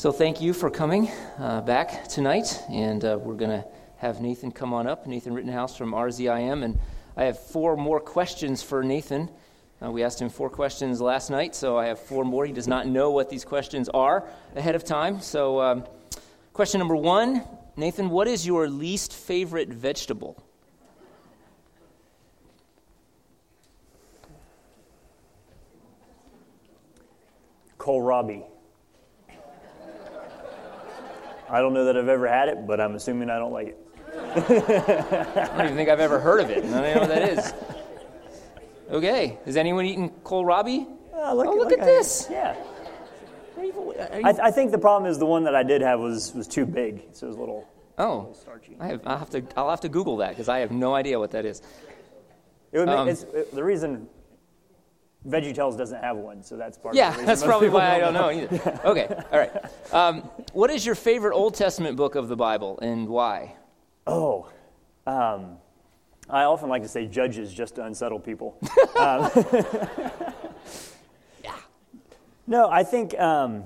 So, thank you for coming uh, back tonight, and uh, we're going to have Nathan come on up. Nathan Rittenhouse from RZIM, and I have four more questions for Nathan. Uh, we asked him four questions last night, so I have four more. He does not know what these questions are ahead of time. So, um, question number one Nathan, what is your least favorite vegetable? kohlrabi. I don't know that I've ever had it, but I'm assuming I don't like it. I don't even think I've ever heard of it. I don't know what that is. Okay. Has anyone eaten kohlrabi? Uh, look, oh, look, look at this. Yeah. You- you- I, I think the problem is the one that I did have was, was too big, so it was a little, oh, little starchy. I have, I'll, have to, I'll have to Google that because I have no idea what that is. It would make, Um, it's, it, the reason VeggieTales doesn't have one, so that's part of Yeah, the reason that's probably why I don't know either. Okay, all right. Um, what is your favorite Old Testament book of the Bible and why? Oh, um, I often like to say Judges just to unsettle people. um, Yeah. no, I think, um,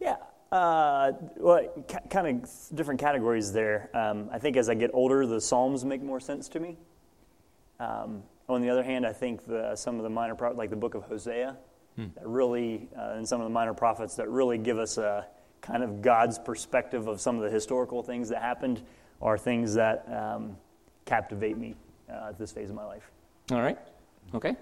yeah, uh, well, ca- kind of different categories there. Um, I think as I get older, the Psalms make more sense to me. Um, on the other hand, I think the, some of the minor, pro- like the book of Hosea, that really, uh, and some of the minor prophets that really give us a kind of God's perspective of some of the historical things that happened, are things that um, captivate me uh, at this phase of my life. All right. Okay.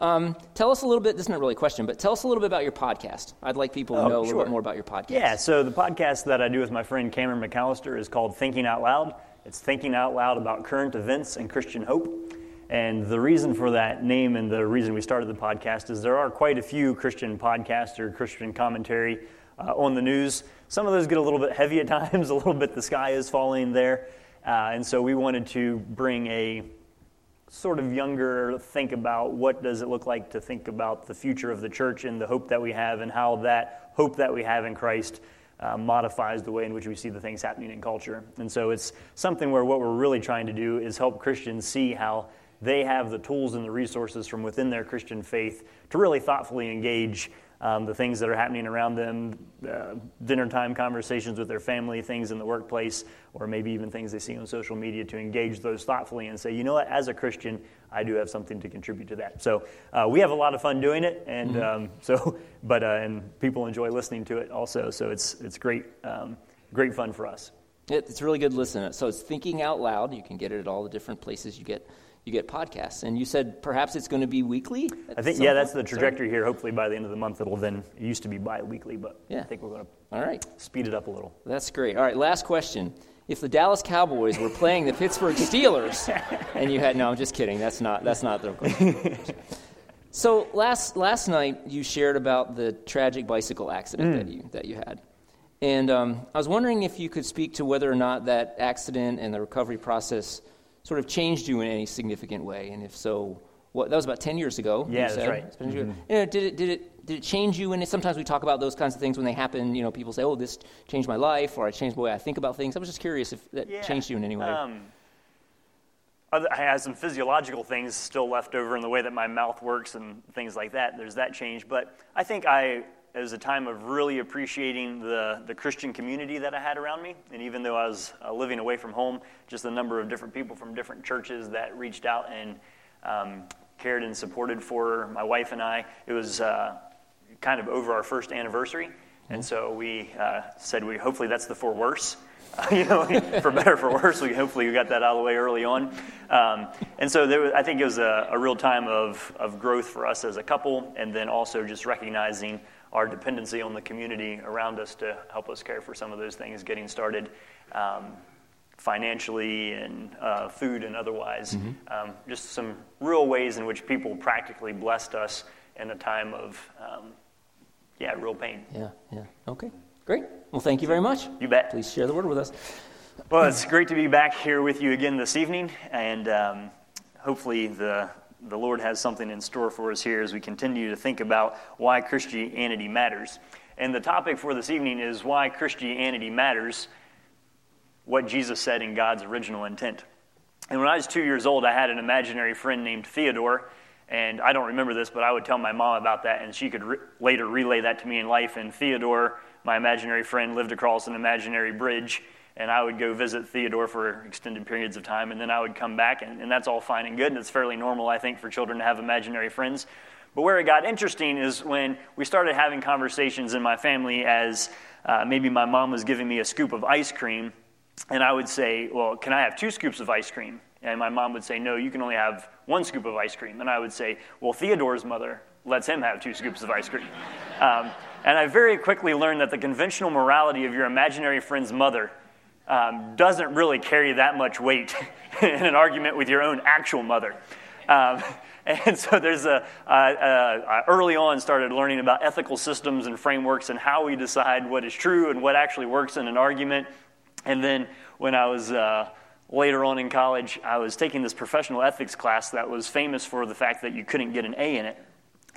Um, tell us a little bit. This is not really a question, but tell us a little bit about your podcast. I'd like people to Oh, know a little bit more about your podcast. Yeah, so the podcast that I do with my friend Cameron McAllister is called Thinking Out Loud. It's thinking out loud about current events and Christian hope. And the reason for that name and the reason we started the podcast is there are quite a few Christian podcasts or Christian commentary uh, on the news. Some of those get a little bit heavy at times, a little bit the sky is falling there. Uh, and so we wanted to bring a sort of younger think about what does it look like to think about the future of the church and the hope that we have and how that hope that we have in christ uh, modifies the way in which we see the things happening in culture and so it's something where what we're really trying to do is help christians see how they have the tools and the resources from within their christian faith to really thoughtfully engage um, the things that are happening around them, uh, dinner time conversations with their family, things in the workplace, or maybe even things they see on social media to engage those thoughtfully and say, you know what, as a Christian, I do have something to contribute to that. So uh, we have a lot of fun doing it, and um, so, but uh, and people enjoy listening to it also. So it's it's great, um, great fun for us. It- It's really good listening. So it's thinking out loud. You can get it at all the different places you get you get podcasts. And you said perhaps it's going to be weekly. I think yeah, that's the point? Is that right? trajectory here. Hopefully by the end of the month, it'll then it used to be bi-weekly, but Yeah. I think we're going to All right. speed it up a little. That's great. All right, last question. If the Dallas Cowboys were playing the Pittsburgh Steelers, and you had no, I'm just kidding. That's not that's not the question. So last last night you shared about the tragic bicycle accident that you that you had, and um, I was wondering if you could speak to whether or not that accident and the recovery process sort of changed you in any significant way, and if so, what that was about ten years ago. you Yeah, that's said. right. Been- You know, did it did it did it change you? And sometimes we talk about those kinds of things when they happen. You know, people say, "Oh, this changed my life," or "I changed the way I think about things." I was just curious if that Yeah. changed you in any way. Um, I have some physiological things still left over in the way that my mouth works and things like that. There's that change. But I think I, it was a time of really appreciating the, the Christian community that I had around me. And even though I was uh, living away from home, just the number of different people from different churches that reached out and um, cared and supported for my wife and I, it was uh, kind of over our first anniversary. And so we uh, said, we hopefully that's the for worse. you know, for better or for worse, we hopefully we got that out of the way early on. Um, and so there was, I think it was a, a real time of, of growth for us as a couple, and then also just recognizing our dependency on the community around us to help us care for some of those things getting started. Um, financially and uh, food and otherwise, um, just some real ways in which people practically blessed us in a time of, um, yeah, real pain. yeah, yeah. Okay, great. Well, thank you very much. You bet. Please share the word with us. Well, it's great to be back here with you again this evening, and um, hopefully the the Lord has something in store for us here as we continue to think about why Christianity matters. And the topic for this evening is why Christianity matters, what Jesus said in God's original intent. And when I was two years old, I had an imaginary friend named Theodore, And I don't remember this, but I would tell my mom about that, and she could re- later relay that to me in life. And Theodore, my imaginary friend, lived across an imaginary bridge, and I would go visit Theodore for extended periods of time, and then I would come back, and, and that's all fine and good, and it's fairly normal, I think, for children to have imaginary friends. But where it got interesting is when we started having conversations in my family as uh, maybe my mom was giving me a scoop of ice cream, and I would say, Well, can I have two scoops of ice cream? And my mom would say, No, you can only have one scoop of ice cream. And I would say, Well, Theodore's mother lets him have two scoops of ice cream. Um, and I very quickly learned that the conventional morality of your imaginary friend's mother um, doesn't really carry that much weight in an argument with your own actual mother. Um, and so there's a, early on started learning about ethical systems and frameworks and how we decide what is true and what actually works in an argument. And then when I was uh, later on in college, I was taking this professional ethics class that was famous for the fact that you couldn't get an A in it.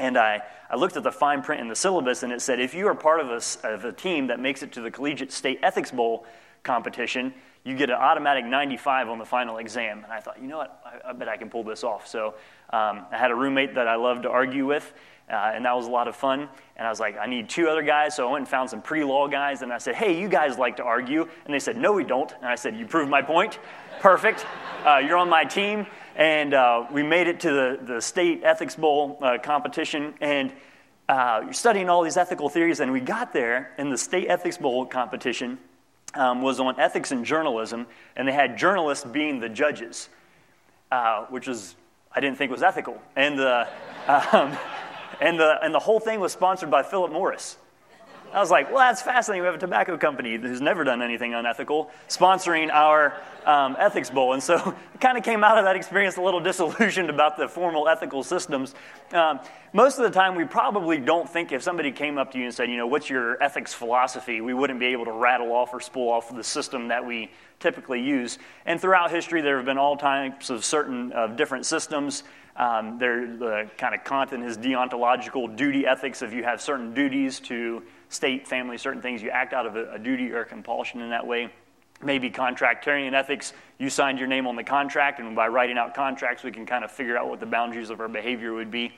And I, I looked at the fine print in the syllabus, and it said if you are part of a, of a team that makes it to the Collegiate State Ethics Bowl competition, you get an automatic 95 on the final exam. And I thought, you know what, I, I bet I can pull this off. So um, I had a roommate that I loved to argue with, uh, and that was a lot of fun. And I was like, I need two other guys. So I went and found some pre law guys, and I said, hey, you guys like to argue. And they said, no, we don't. And I said, you proved my point. Perfect. Uh, you're on my team. And uh, we made it to the, the state ethics bowl uh, competition. And uh, you're studying all these ethical theories. And we got there in the state ethics bowl competition. Um, was on ethics and journalism, and they had journalists being the judges, uh, which was I didn't think was ethical. And the, um, and the, and the whole thing was sponsored by Philip Morris. I was like, well, that's fascinating. We have a tobacco company who's never done anything unethical sponsoring our um, ethics bowl. And so kind of came out of that experience a little disillusioned about the formal ethical systems. Um, most of the time, we probably don't think if somebody came up to you and said, you know, what's your ethics philosophy, we wouldn't be able to rattle off or spool off the system that we typically use. And throughout history, there have been all types of certain uh, different systems. Um, the kind of Kant and his deontological duty ethics, if you have certain duties to state, family, certain things, you act out of a, a duty or a compulsion in that way. Maybe contractarian ethics, you signed your name on the contract, and by writing out contracts, we can kind of figure out what the boundaries of our behavior would be.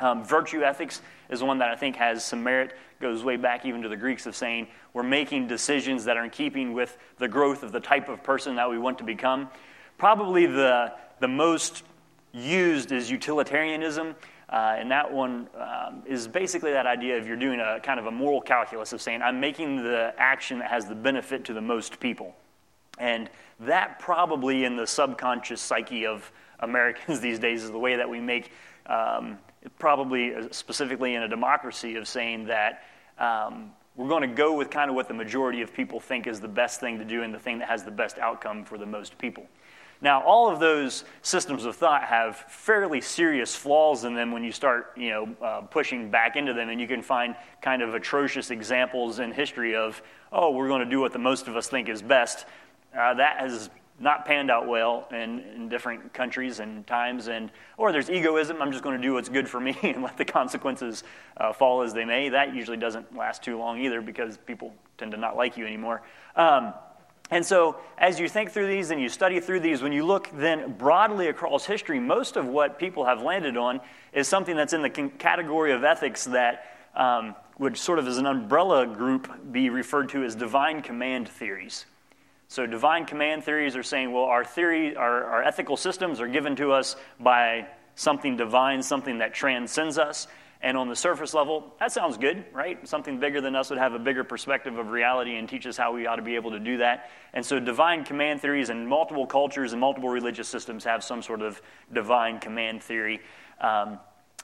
Um, virtue ethics is one that I think has some merit, goes way back even to the Greeks of saying we're making decisions that are in keeping with the growth of the type of person that we want to become. Probably the, the most used is utilitarianism. Uh, and that one um, is basically that idea of you're doing a kind of a moral calculus of saying, I'm making the action that has the benefit to the most people. And that probably in the subconscious psyche of Americans these days is the way that we make, um, probably uh, specifically in a democracy, of saying that um, we're going to go with kind of what the majority of people think is the best thing to do and the thing that has the best outcome for the most people. Now, all of those systems of thought have fairly serious flaws in them when you start, you know, uh, pushing back into them, and you can find kind of atrocious examples in history of, oh, we're going to do what the most of us think is best. Uh, that has not panned out well in, in different countries and times, and or there's egoism. I'm just going to do what's good for me and let the consequences uh, fall as they may. That usually doesn't last too long either because people tend to not like you anymore. Um, and so, as you think through these and you study through these, when you look then broadly across history, most of what people have landed on is something that's in the category of ethics that um, would sort of as an umbrella group be referred to as divine command theories. So, divine command theories are saying, well, our theory, our, our ethical systems are given to us by something divine, something that transcends us. And on the surface level, that sounds good, right? Something bigger than us would have a bigger perspective of reality and teach us how we ought to be able to do that. And so, divine command theories and multiple cultures and multiple religious systems have some sort of divine command theory um,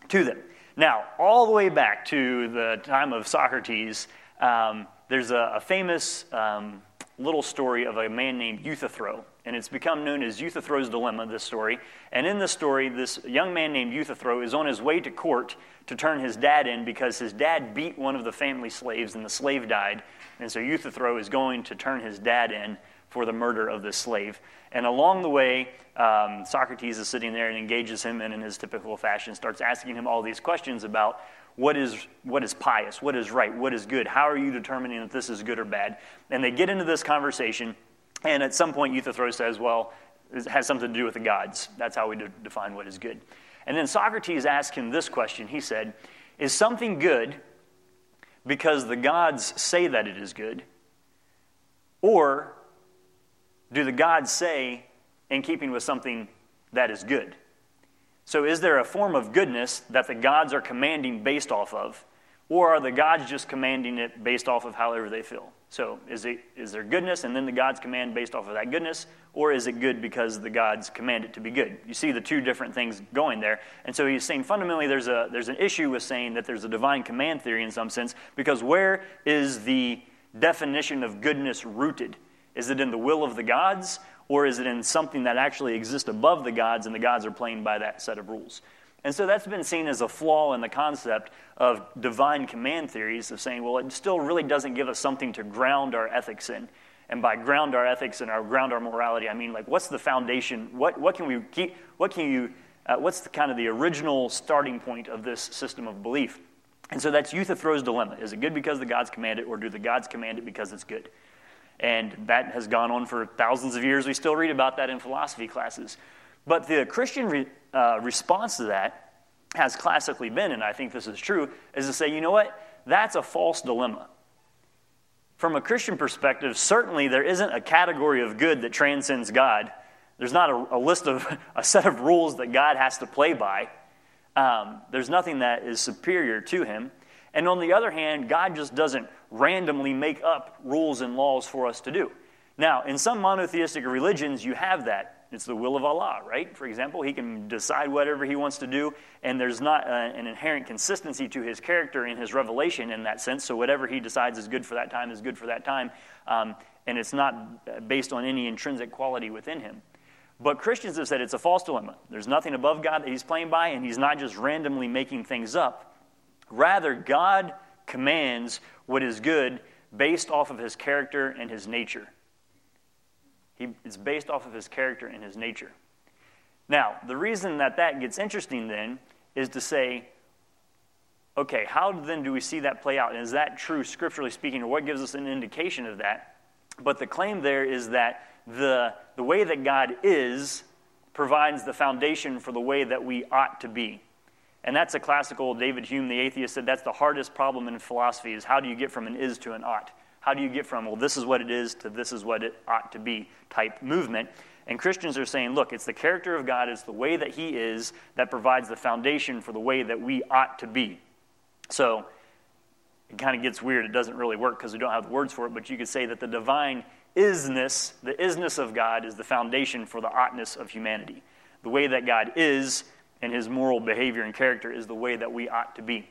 to them. Now, all the way back to the time of Socrates, um, there's a, a famous um, little story of a man named Euthyphro and it's become known as Euthyphro's dilemma, this story. And in this story, this young man named Euthyphro is on his way to court to turn his dad in because his dad beat one of the family slaves and the slave died. And so Euthyphro is going to turn his dad in for the murder of this slave. And along the way, um, Socrates is sitting there and engages him and, in his typical fashion, starts asking him all these questions about what is, what is pious, what is right, what is good, how are you determining if this is good or bad. And they get into this conversation. And at some point, Euthyphro says, well, it has something to do with the gods. That's how we de- define what is good. And then Socrates asked him this question. He said, Is something good because the gods say that it is good? Or do the gods say, in keeping with something that is good? So, is there a form of goodness that the gods are commanding based off of? Or are the gods just commanding it based off of however they feel? So, is, it, is there goodness and then the gods command based off of that goodness? Or is it good because the gods command it to be good? You see the two different things going there. And so he's saying fundamentally there's, a, there's an issue with saying that there's a divine command theory in some sense, because where is the definition of goodness rooted? Is it in the will of the gods, or is it in something that actually exists above the gods and the gods are playing by that set of rules? And so that's been seen as a flaw in the concept of divine command theories of saying, well, it still really doesn't give us something to ground our ethics in. And by ground our ethics and our ground our morality, I mean like what's the foundation? What, what can we keep? What can you? Uh, what's the kind of the original starting point of this system of belief? And so that's Euthyphro's dilemma: is it good because the gods command it, or do the gods command it because it's good? And that has gone on for thousands of years. We still read about that in philosophy classes. But the Christian re, uh, response to that has classically been, and I think this is true, is to say, you know what? That's a false dilemma. From a Christian perspective, certainly there isn't a category of good that transcends God. There's not a, a list of a set of rules that God has to play by. Um, there's nothing that is superior to him. And on the other hand, God just doesn't randomly make up rules and laws for us to do. Now, in some monotheistic religions, you have that. It's the will of Allah, right? For example, He can decide whatever He wants to do, and there's not a, an inherent consistency to His character in His revelation in that sense. So, whatever He decides is good for that time is good for that time, um, and it's not based on any intrinsic quality within Him. But Christians have said it's a false dilemma. There's nothing above God that He's playing by, and He's not just randomly making things up. Rather, God commands what is good based off of His character and His nature. He, it's based off of his character and his nature. Now, the reason that that gets interesting then is to say, okay, how then do we see that play out? And is that true scripturally speaking, or what gives us an indication of that? But the claim there is that the, the way that God is provides the foundation for the way that we ought to be. And that's a classical David Hume, the atheist, said that's the hardest problem in philosophy is how do you get from an is to an ought? How do you get from, well, this is what it is to this is what it ought to be type movement? And Christians are saying, look, it's the character of God, it's the way that He is that provides the foundation for the way that we ought to be. So it kind of gets weird. It doesn't really work because we don't have the words for it, but you could say that the divine isness, the isness of God, is the foundation for the oughtness of humanity. The way that God is and His moral behavior and character is the way that we ought to be.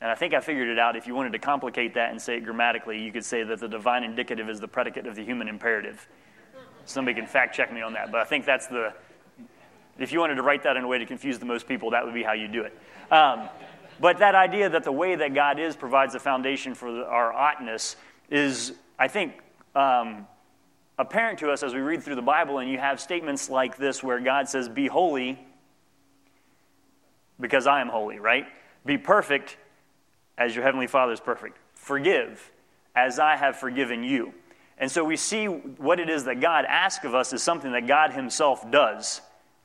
And I think I figured it out. If you wanted to complicate that and say it grammatically, you could say that the divine indicative is the predicate of the human imperative. Somebody can fact check me on that, but I think that's the. If you wanted to write that in a way to confuse the most people, that would be how you do it. Um, but that idea that the way that God is provides a foundation for the, our oughtness is, I think, um, apparent to us as we read through the Bible, and you have statements like this where God says, Be holy because I am holy, right? Be perfect as your heavenly Father is perfect. Forgive as I have forgiven you. And so we see what it is that God asks of us is something that God Himself does.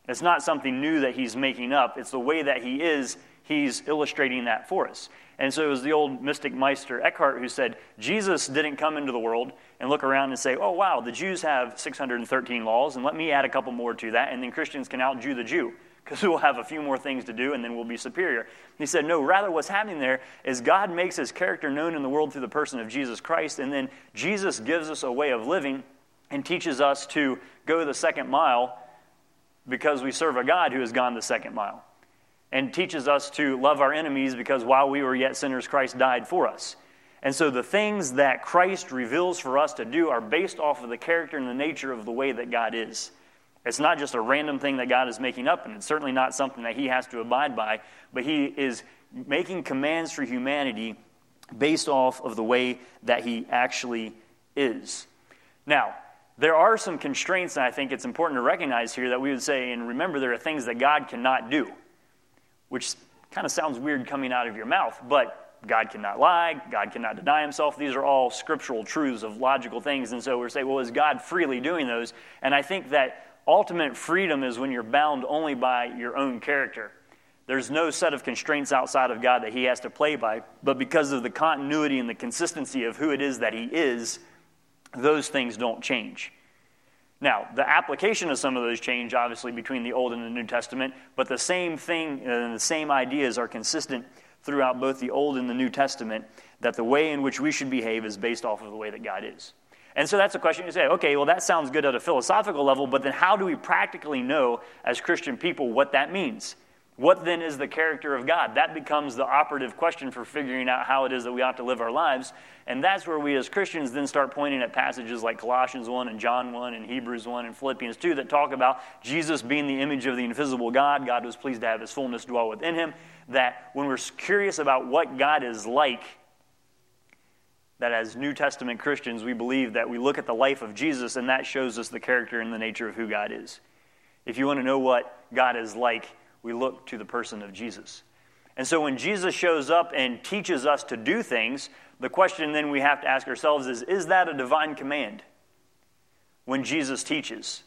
It's not something new that He's making up, it's the way that He is. He's illustrating that for us. And so it was the old mystic Meister Eckhart who said, Jesus didn't come into the world and look around and say, oh, wow, the Jews have 613 laws, and let me add a couple more to that, and then Christians can out Jew the Jew because we'll have a few more things to do and then we'll be superior. He said, No, rather, what's happening there is God makes his character known in the world through the person of Jesus Christ, and then Jesus gives us a way of living and teaches us to go the second mile because we serve a God who has gone the second mile, and teaches us to love our enemies because while we were yet sinners, Christ died for us. And so the things that Christ reveals for us to do are based off of the character and the nature of the way that God is. It's not just a random thing that God is making up, and it's certainly not something that He has to abide by, but He is making commands for humanity based off of the way that He actually is. Now, there are some constraints, and I think it's important to recognize here that we would say, and remember, there are things that God cannot do, which kind of sounds weird coming out of your mouth, but God cannot lie, God cannot deny himself. These are all scriptural truths of logical things. And so we're saying, well, is God freely doing those? And I think that ultimate freedom is when you're bound only by your own character. There's no set of constraints outside of God that he has to play by, but because of the continuity and the consistency of who it is that he is, those things don't change. Now, the application of some of those change, obviously, between the Old and the New Testament, but the same thing and uh, the same ideas are consistent throughout both the Old and the New Testament that the way in which we should behave is based off of the way that God is. And so that's a question you say, okay, well, that sounds good at a philosophical level, but then how do we practically know as Christian people what that means? What then is the character of God? That becomes the operative question for figuring out how it is that we ought to live our lives. And that's where we as Christians then start pointing at passages like Colossians 1 and John 1 and Hebrews 1 and Philippians 2 that talk about Jesus being the image of the invisible God. God was pleased to have his fullness dwell within him. That when we're curious about what God is like, that as New Testament Christians, we believe that we look at the life of Jesus and that shows us the character and the nature of who God is. If you want to know what God is like, we look to the person of Jesus. And so when Jesus shows up and teaches us to do things, the question then we have to ask ourselves is is that a divine command? When Jesus teaches,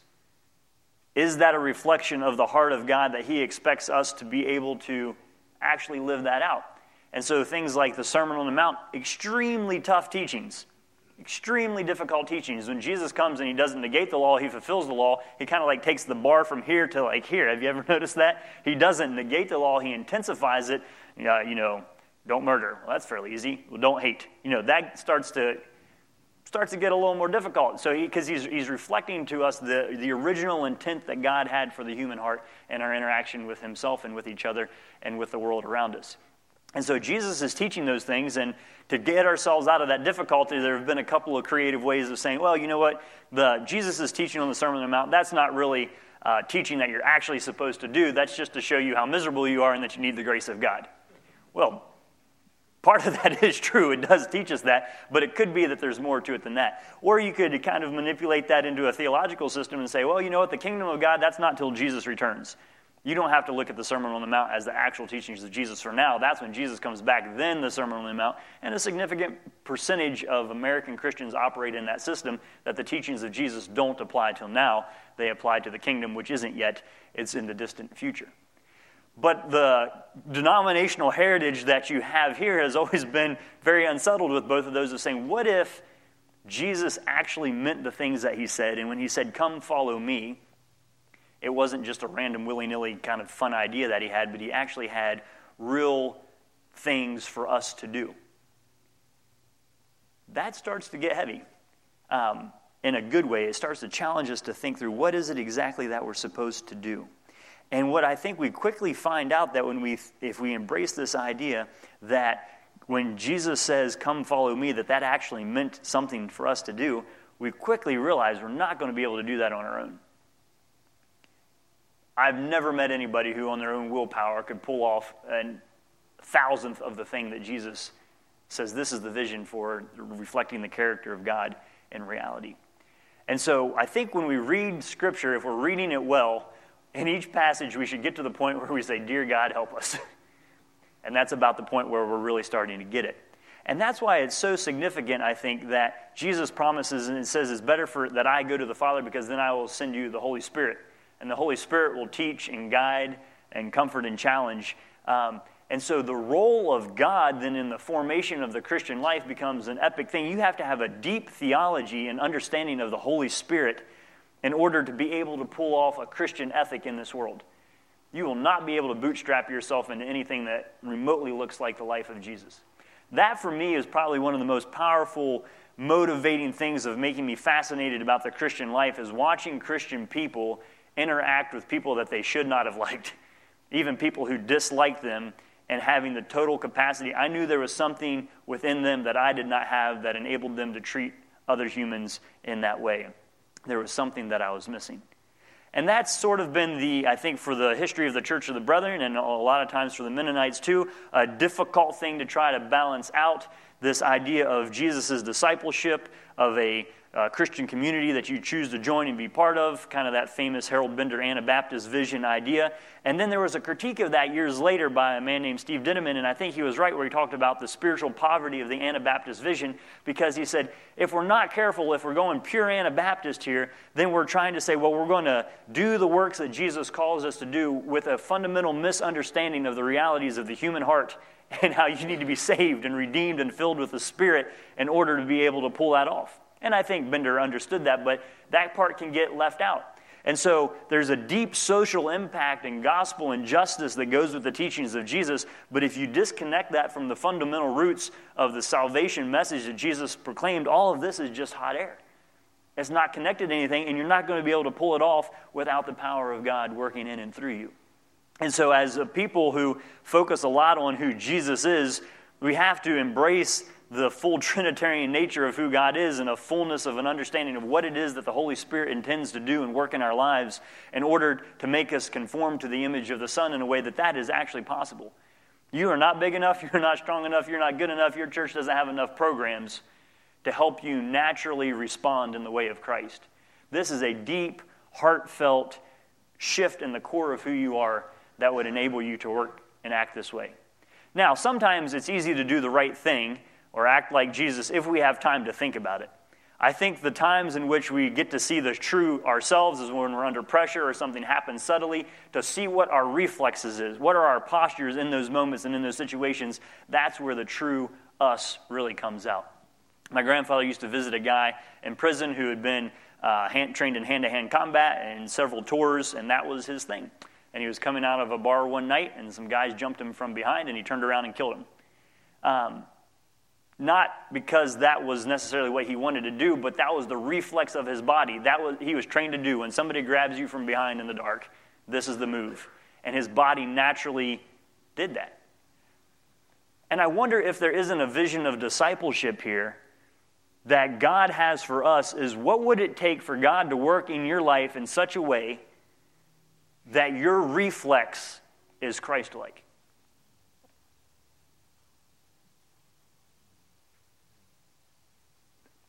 is that a reflection of the heart of God that He expects us to be able to actually live that out? And so things like the Sermon on the Mount, extremely tough teachings extremely difficult teachings. When Jesus comes and he doesn't negate the law, he fulfills the law. He kind of like takes the bar from here to like here. Have you ever noticed that? He doesn't negate the law, he intensifies it. You know, don't murder. Well, that's fairly easy. Well, don't hate. You know, that starts to starts to get a little more difficult. So, because he, he's, he's reflecting to us the, the original intent that God had for the human heart and our interaction with himself and with each other and with the world around us. And so Jesus is teaching those things, and to get ourselves out of that difficulty, there have been a couple of creative ways of saying, well, you know what, the Jesus is teaching on the Sermon on the Mount. That's not really uh, teaching that you're actually supposed to do. That's just to show you how miserable you are and that you need the grace of God. Well, part of that is true. It does teach us that, but it could be that there's more to it than that. Or you could kind of manipulate that into a theological system and say, well, you know what, the kingdom of God, that's not till Jesus returns. You don't have to look at the Sermon on the Mount as the actual teachings of Jesus for now. That's when Jesus comes back, then the Sermon on the Mount. And a significant percentage of American Christians operate in that system that the teachings of Jesus don't apply till now. They apply to the kingdom, which isn't yet, it's in the distant future. But the denominational heritage that you have here has always been very unsettled with both of those of saying, what if Jesus actually meant the things that he said? And when he said, Come follow me, it wasn't just a random, willy nilly kind of fun idea that he had, but he actually had real things for us to do. That starts to get heavy. Um, in a good way, it starts to challenge us to think through what is it exactly that we're supposed to do. And what I think we quickly find out that when we, if we embrace this idea that when Jesus says, Come follow me, that that actually meant something for us to do, we quickly realize we're not going to be able to do that on our own. I've never met anybody who, on their own willpower, could pull off a thousandth of the thing that Jesus says this is the vision for reflecting the character of God in reality. And so I think when we read Scripture, if we're reading it well, in each passage we should get to the point where we say, Dear God, help us. and that's about the point where we're really starting to get it. And that's why it's so significant, I think, that Jesus promises and says it's better for that I go to the Father because then I will send you the Holy Spirit and the Holy Spirit will teach and guide and comfort and challenge. Um, and so the role of God then in the formation of the Christian life becomes an epic thing. You have to have a deep theology and understanding of the Holy Spirit in order to be able to pull off a Christian ethic in this world. You will not be able to bootstrap yourself into anything that remotely looks like the life of Jesus. That, for me, is probably one of the most powerful, motivating things of making me fascinated about the Christian life is watching Christian people interact with people that they should not have liked, even people who disliked them, and having the total capacity. I knew there was something within them that I did not have that enabled them to treat other humans in that way. There was something that I was missing. And that's sort of been the, I think, for the history of the Church of the Brethren, and a lot of times for the Mennonites too, a difficult thing to try to balance out this idea of Jesus' discipleship, of a uh, Christian community that you choose to join and be part of, kind of that famous Harold Bender Anabaptist vision idea. And then there was a critique of that years later by a man named Steve Dintaman, and I think he was right where he talked about the spiritual poverty of the Anabaptist vision because he said, if we're not careful, if we're going pure Anabaptist here, then we're trying to say, well, we're going to do the works that Jesus calls us to do with a fundamental misunderstanding of the realities of the human heart and how you need to be saved and redeemed and filled with the Spirit in order to be able to pull that off. And I think Bender understood that, but that part can get left out. And so there's a deep social impact and gospel and justice that goes with the teachings of Jesus. But if you disconnect that from the fundamental roots of the salvation message that Jesus proclaimed, all of this is just hot air. It's not connected to anything, and you're not going to be able to pull it off without the power of God working in and through you. And so, as a people who focus a lot on who Jesus is, we have to embrace the full Trinitarian nature of who God is and a fullness of an understanding of what it is that the Holy Spirit intends to do and work in our lives in order to make us conform to the image of the Son in a way that that is actually possible. You are not big enough, you're not strong enough, you're not good enough, your church doesn't have enough programs to help you naturally respond in the way of Christ. This is a deep, heartfelt shift in the core of who you are that would enable you to work and act this way. Now, sometimes it's easy to do the right thing or act like Jesus if we have time to think about it. I think the times in which we get to see the true ourselves is when we're under pressure or something happens subtly, to see what our reflexes is, what are our postures in those moments and in those situations. That's where the true us really comes out. My grandfather used to visit a guy in prison who had been uh, hand, trained in hand to hand combat and several tours, and that was his thing. And he was coming out of a bar one night, and some guys jumped him from behind, and he turned around and killed him. Um, not because that was necessarily what he wanted to do, but that was the reflex of his body. That was he was trained to do. When somebody grabs you from behind in the dark, this is the move. And his body naturally did that. And I wonder if there isn't a vision of discipleship here that God has for us is what would it take for God to work in your life in such a way that your reflex is Christ like?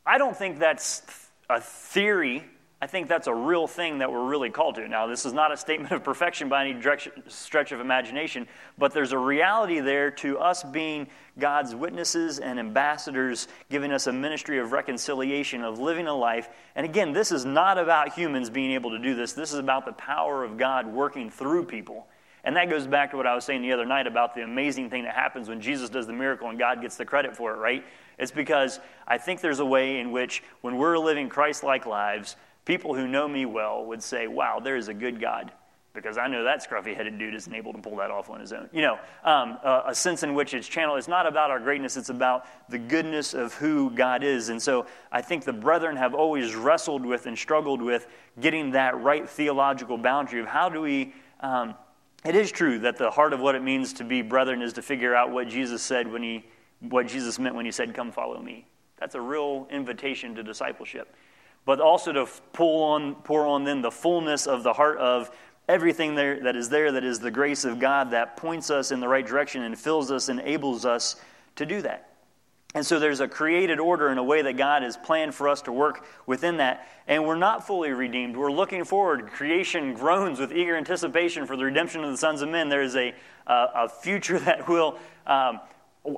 I don't think that's a theory. I think that's a real thing that we're really called to. Now, this is not a statement of perfection by any stretch of imagination, but there's a reality there to us being God's witnesses and ambassadors, giving us a ministry of reconciliation, of living a life. And again, this is not about humans being able to do this, this is about the power of God working through people. And that goes back to what I was saying the other night about the amazing thing that happens when Jesus does the miracle and God gets the credit for it, right? It's because I think there's a way in which, when we're living Christ like lives, people who know me well would say, wow, there is a good God. Because I know that scruffy headed dude isn't able to pull that off on his own. You know, um, a, a sense in which it's channeled. It's not about our greatness, it's about the goodness of who God is. And so I think the brethren have always wrestled with and struggled with getting that right theological boundary of how do we. Um, it is true that the heart of what it means to be brethren is to figure out what Jesus said when he what Jesus meant when he said, Come follow me. That's a real invitation to discipleship. But also to pull on, pour on then the fullness of the heart of everything there that is there that is the grace of God that points us in the right direction and fills us, and enables us to do that. And so there's a created order in a way that God has planned for us to work within that. And we're not fully redeemed. We're looking forward. Creation groans with eager anticipation for the redemption of the sons of men. There is a, a future that will um,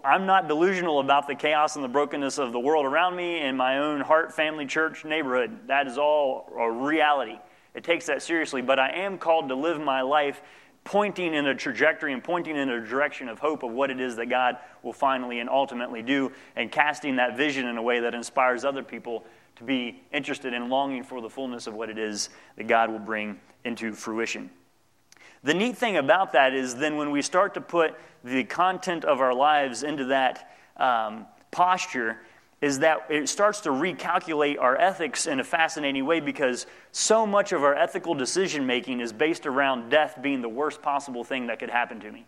I'm not delusional about the chaos and the brokenness of the world around me and my own heart, family, church, neighborhood. That is all a reality. It takes that seriously, but I am called to live my life pointing in a trajectory and pointing in a direction of hope of what it is that God will finally and ultimately do, and casting that vision in a way that inspires other people to be interested in longing for the fullness of what it is that God will bring into fruition. The neat thing about that is then when we start to put the content of our lives into that um, posture, is that it starts to recalculate our ethics in a fascinating way because so much of our ethical decision making is based around death being the worst possible thing that could happen to me.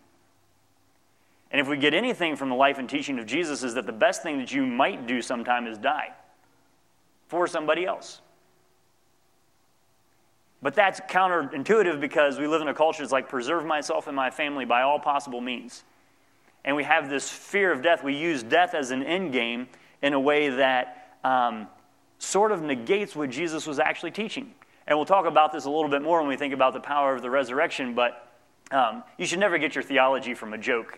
And if we get anything from the life and teaching of Jesus, is that the best thing that you might do sometime is die for somebody else. But that's counterintuitive because we live in a culture that's like preserve myself and my family by all possible means. And we have this fear of death. We use death as an end game in a way that um, sort of negates what Jesus was actually teaching. And we'll talk about this a little bit more when we think about the power of the resurrection, but um, you should never get your theology from a joke.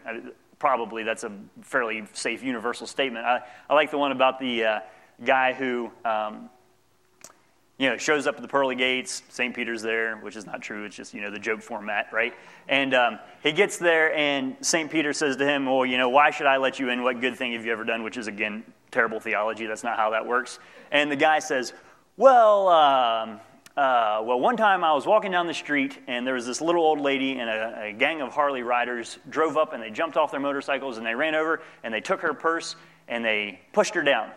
Probably that's a fairly safe universal statement. I, I like the one about the uh, guy who um, you know, shows up at the pearly gates. St. Peter's there, which is not true. It's just, you know, the joke format, right? And um, he gets there, and St. Peter says to him, Well, you know, why should I let you in? What good thing have you ever done? Which is, again, terrible theology. That's not how that works. And the guy says, Well, um, uh, well, one time I was walking down the street, and there was this little old lady and a, a gang of Harley riders drove up, and they jumped off their motorcycles, and they ran over, and they took her purse, and they pushed her down.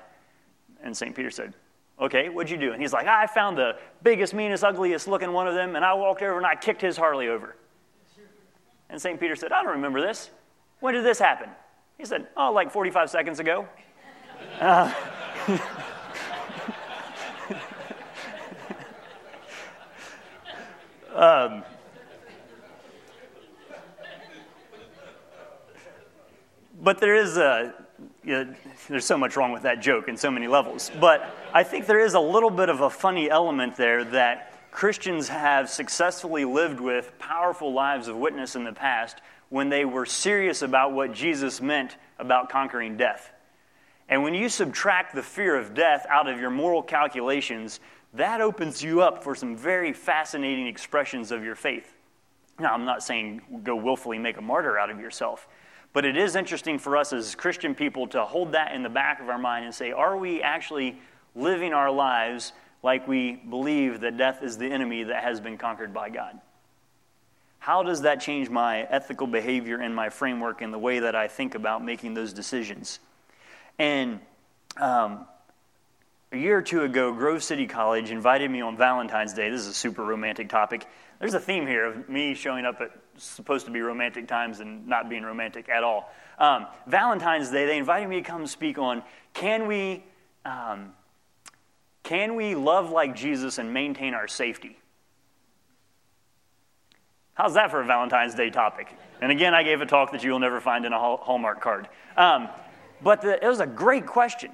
And St. Peter said, Okay, what'd you do? And he's like, I found the biggest, meanest, ugliest looking one of them, and I walked over and I kicked his Harley over. And St. Peter said, I don't remember this. When did this happen? He said, Oh, like 45 seconds ago. Uh, um, but there is a you know, there's so much wrong with that joke in so many levels. But I think there is a little bit of a funny element there that Christians have successfully lived with powerful lives of witness in the past when they were serious about what Jesus meant about conquering death. And when you subtract the fear of death out of your moral calculations, that opens you up for some very fascinating expressions of your faith. Now, I'm not saying go willfully make a martyr out of yourself. But it is interesting for us as Christian people to hold that in the back of our mind and say, are we actually living our lives like we believe that death is the enemy that has been conquered by God? How does that change my ethical behavior and my framework and the way that I think about making those decisions? And um, a year or two ago, Grove City College invited me on Valentine's Day. This is a super romantic topic. There's a theme here of me showing up at supposed to be romantic times and not being romantic at all. Um, Valentine's Day, they invited me to come speak on can we, um, can we love like Jesus and maintain our safety? How's that for a Valentine's Day topic? And again, I gave a talk that you will never find in a Hallmark card. Um, but the, it was a great question.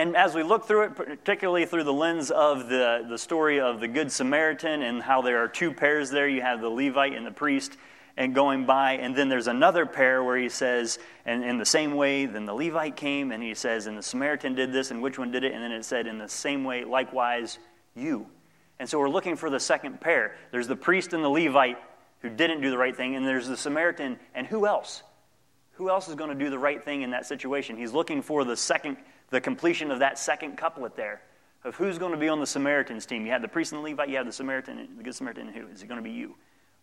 And as we look through it, particularly through the lens of the, the story of the Good Samaritan and how there are two pairs there you have the Levite and the priest and going by, and then there's another pair where he says, and in the same way, then the Levite came, and he says, and the Samaritan did this, and which one did it? And then it said, in the same way, likewise, you. And so we're looking for the second pair. There's the priest and the Levite who didn't do the right thing, and there's the Samaritan, and who else? Who else is going to do the right thing in that situation? He's looking for the second the completion of that second couplet there of who's going to be on the Samaritan's team. You have the priest and the Levite, you have the Samaritan, the Good Samaritan, who? Is it going to be you?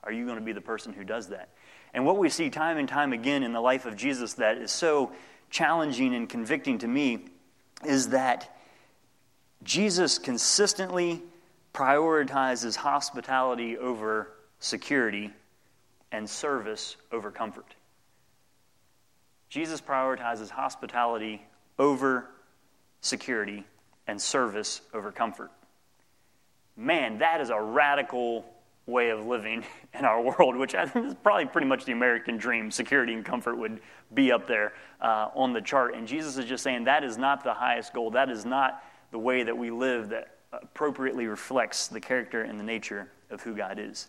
Are you going to be the person who does that? And what we see time and time again in the life of Jesus that is so challenging and convicting to me is that Jesus consistently prioritizes hospitality over security and service over comfort. Jesus prioritizes hospitality over security, and service over comfort. Man, that is a radical way of living in our world, which I think is probably pretty much the American dream. Security and comfort would be up there uh, on the chart. And Jesus is just saying that is not the highest goal. That is not the way that we live that appropriately reflects the character and the nature of who God is.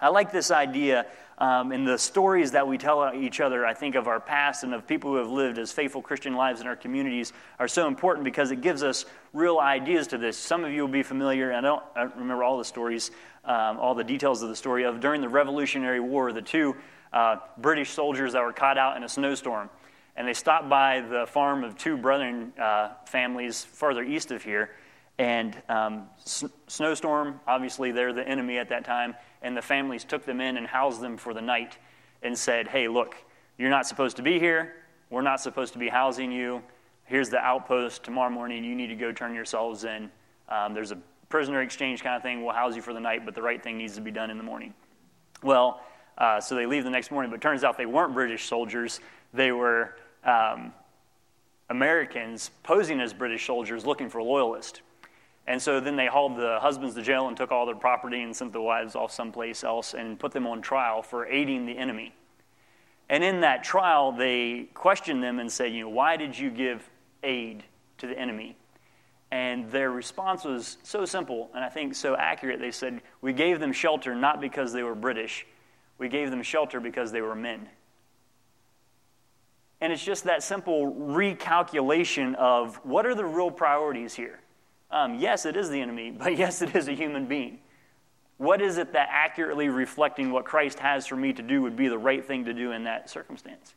I like this idea um, in the stories that we tell each other, I think, of our past and of people who have lived as faithful Christian lives in our communities are so important because it gives us real ideas to this. Some of you will be familiar, I don't, I don't remember all the stories, um, all the details of the story, of during the Revolutionary War, the two uh, British soldiers that were caught out in a snowstorm. And they stopped by the farm of two brethren uh, families farther east of here. And um, s- snowstorm, obviously, they're the enemy at that time and the families took them in and housed them for the night and said, Hey, look, you're not supposed to be here. We're not supposed to be housing you. Here's the outpost. Tomorrow morning, you need to go turn yourselves in. Um, there's a prisoner exchange kind of thing. We'll house you for the night, but the right thing needs to be done in the morning. Well, uh, so they leave the next morning, but turns out they weren't British soldiers. They were um, Americans posing as British soldiers looking for loyalists. And so then they hauled the husbands to jail and took all their property and sent the wives off someplace else and put them on trial for aiding the enemy. And in that trial, they questioned them and said, you know, why did you give aid to the enemy? And their response was so simple and I think so accurate. They said, We gave them shelter not because they were British, we gave them shelter because they were men. And it's just that simple recalculation of what are the real priorities here? Um, yes, it is the enemy, but yes, it is a human being. What is it that accurately reflecting what Christ has for me to do would be the right thing to do in that circumstance?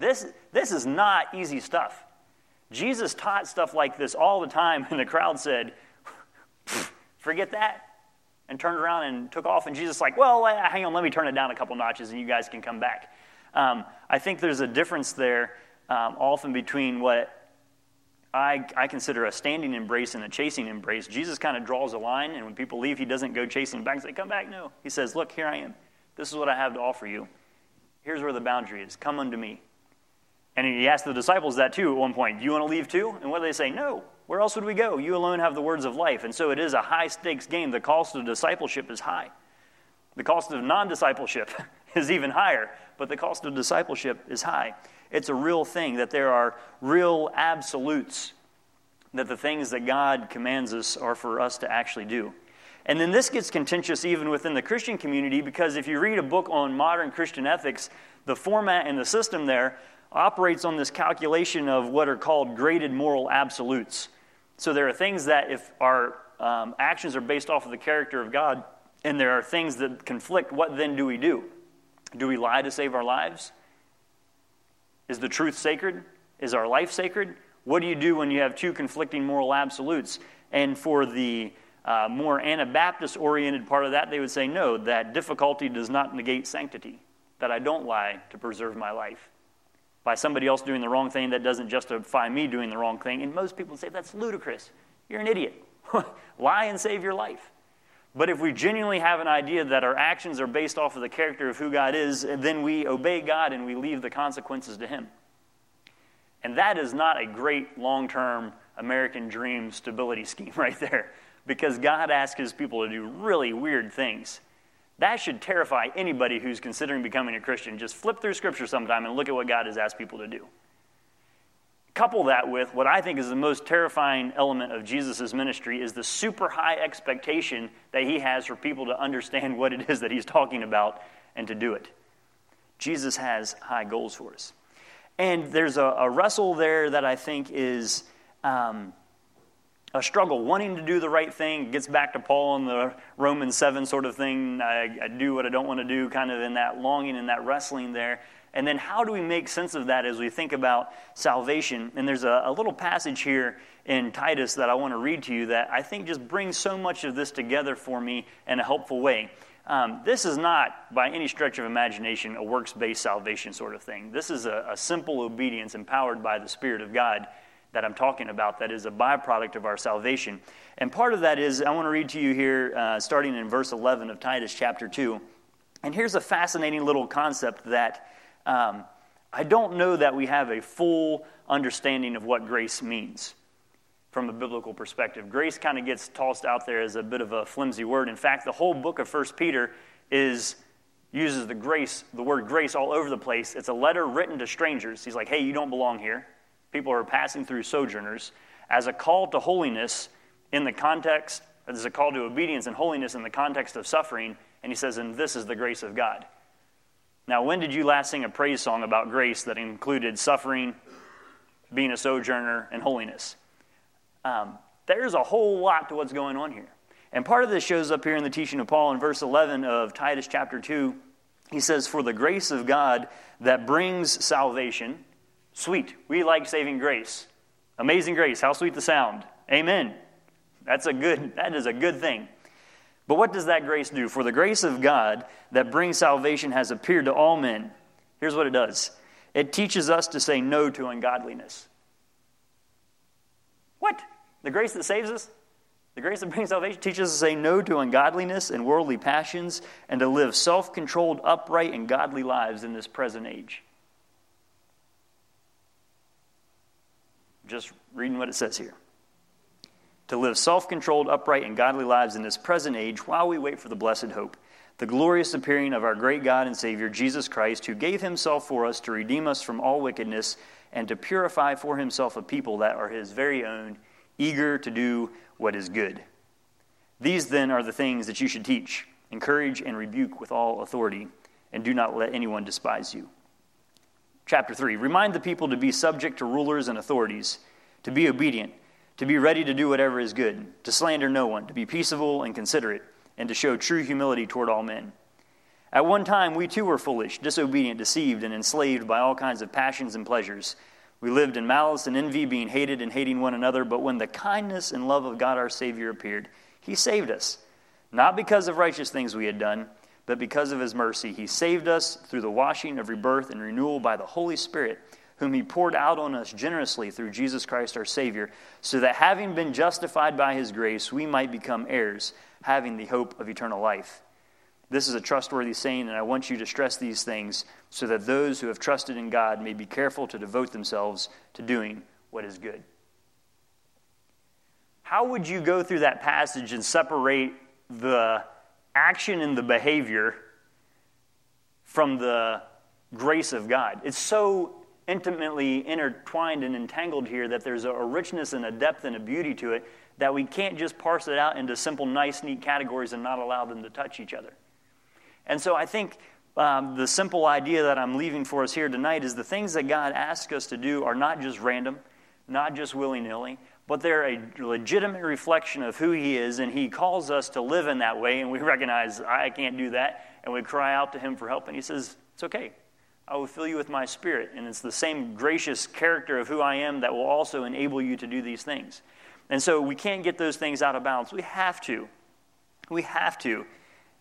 This, this is not easy stuff. Jesus taught stuff like this all the time, and the crowd said, Forget that, and turned around and took off. And Jesus, like, Well, hang on, let me turn it down a couple notches, and you guys can come back. Um, I think there's a difference there um, often between what I, I, consider a standing embrace and a chasing embrace. Jesus kind of draws a line, and when people leave, he doesn't go chasing back and say, Come back. No. He says, Look, here I am. This is what I have to offer you. Here's where the boundary is. Come unto me. And he asked the disciples that too at one point. Do you want to leave too? And what do they say? No. Where else would we go? You alone have the words of life. And so it is a high stakes game. The cost of discipleship is high. The cost of non discipleship is even higher, but the cost of discipleship is high. It's a real thing that there are real absolutes, that the things that God commands us are for us to actually do. And then this gets contentious even within the Christian community because if you read a book on modern Christian ethics, the format and the system there operates on this calculation of what are called graded moral absolutes. So there are things that, if our um, actions are based off of the character of God, and there are things that conflict, what then do we do? Do we lie to save our lives? Is the truth sacred? Is our life sacred? What do you do when you have two conflicting moral absolutes? And for the uh, more Anabaptist oriented part of that, they would say, no, that difficulty does not negate sanctity, that I don't lie to preserve my life by somebody else doing the wrong thing, that doesn't justify me doing the wrong thing. And most people say, that's ludicrous. You're an idiot. Lie and save your life. But if we genuinely have an idea that our actions are based off of the character of who God is, then we obey God and we leave the consequences to Him. And that is not a great long term American dream stability scheme right there, because God asks His people to do really weird things. That should terrify anybody who's considering becoming a Christian. Just flip through Scripture sometime and look at what God has asked people to do. Couple that with what I think is the most terrifying element of Jesus' ministry is the super high expectation that he has for people to understand what it is that he's talking about and to do it. Jesus has high goals for us. And there's a, a wrestle there that I think is um, a struggle, wanting to do the right thing. gets back to Paul in the Romans 7 sort of thing. I, I do what I don't want to do, kind of in that longing and that wrestling there. And then how do we make sense of that as we think about salvation? And there's a, a little passage here in Titus that I want to read to you that I think just brings so much of this together for me in a helpful way. Um, this is not, by any stretch of imagination, a works based salvation sort of thing. This is a, a simple obedience empowered by the Spirit of God that I'm talking about that is a byproduct of our salvation. And part of that is, I want to read to you here, uh, starting in verse 11 of Titus chapter 2. And here's a fascinating little concept that um, I don't know that we have a full understanding of what grace means from a biblical perspective. Grace kind of gets tossed out there as a bit of a flimsy word. In fact, the whole book of 1 Peter is uses the grace, the word grace all over the place. It's a letter written to strangers. He's like, "Hey, you don't belong here people are passing through sojourners, as a call to holiness in the context, as a call to obedience and holiness in the context of suffering. And he says, and this is the grace of God. Now, when did you last sing a praise song about grace that included suffering, being a sojourner, and holiness? Um, there's a whole lot to what's going on here. And part of this shows up here in the teaching of Paul in verse 11 of Titus chapter 2. He says, For the grace of God that brings salvation Sweet. We like saving grace. Amazing grace. How sweet the sound. Amen. That's a good, that is a good thing. But what does that grace do? For the grace of God that brings salvation has appeared to all men. Here's what it does it teaches us to say no to ungodliness. What? The grace that saves us? The grace that brings salvation teaches us to say no to ungodliness and worldly passions and to live self controlled, upright, and godly lives in this present age. Just reading what it says here. To live self controlled, upright, and godly lives in this present age while we wait for the blessed hope, the glorious appearing of our great God and Savior, Jesus Christ, who gave himself for us to redeem us from all wickedness and to purify for himself a people that are his very own, eager to do what is good. These then are the things that you should teach, encourage, and rebuke with all authority, and do not let anyone despise you. Chapter 3 Remind the people to be subject to rulers and authorities, to be obedient, to be ready to do whatever is good, to slander no one, to be peaceable and considerate, and to show true humility toward all men. At one time, we too were foolish, disobedient, deceived, and enslaved by all kinds of passions and pleasures. We lived in malice and envy, being hated and hating one another. But when the kindness and love of God our Savior appeared, He saved us, not because of righteous things we had done, but because of His mercy. He saved us through the washing of rebirth and renewal by the Holy Spirit, whom He poured out on us generously through Jesus Christ our Savior, so that having been justified by His grace, we might become heirs, having the hope of eternal life. This is a trustworthy saying, and I want you to stress these things so that those who have trusted in God may be careful to devote themselves to doing what is good. How would you go through that passage and separate the action and the behavior from the grace of God? It's so intimately intertwined and entangled here that there's a richness and a depth and a beauty to it that we can't just parse it out into simple, nice, neat categories and not allow them to touch each other. And so I think um, the simple idea that I'm leaving for us here tonight is the things that God asks us to do are not just random, not just willy nilly, but they're a legitimate reflection of who He is, and He calls us to live in that way, and we recognize, I can't do that, and we cry out to Him for help, and He says, It's okay. I will fill you with my spirit. And it's the same gracious character of who I am that will also enable you to do these things. And so we can't get those things out of balance. We have to. We have to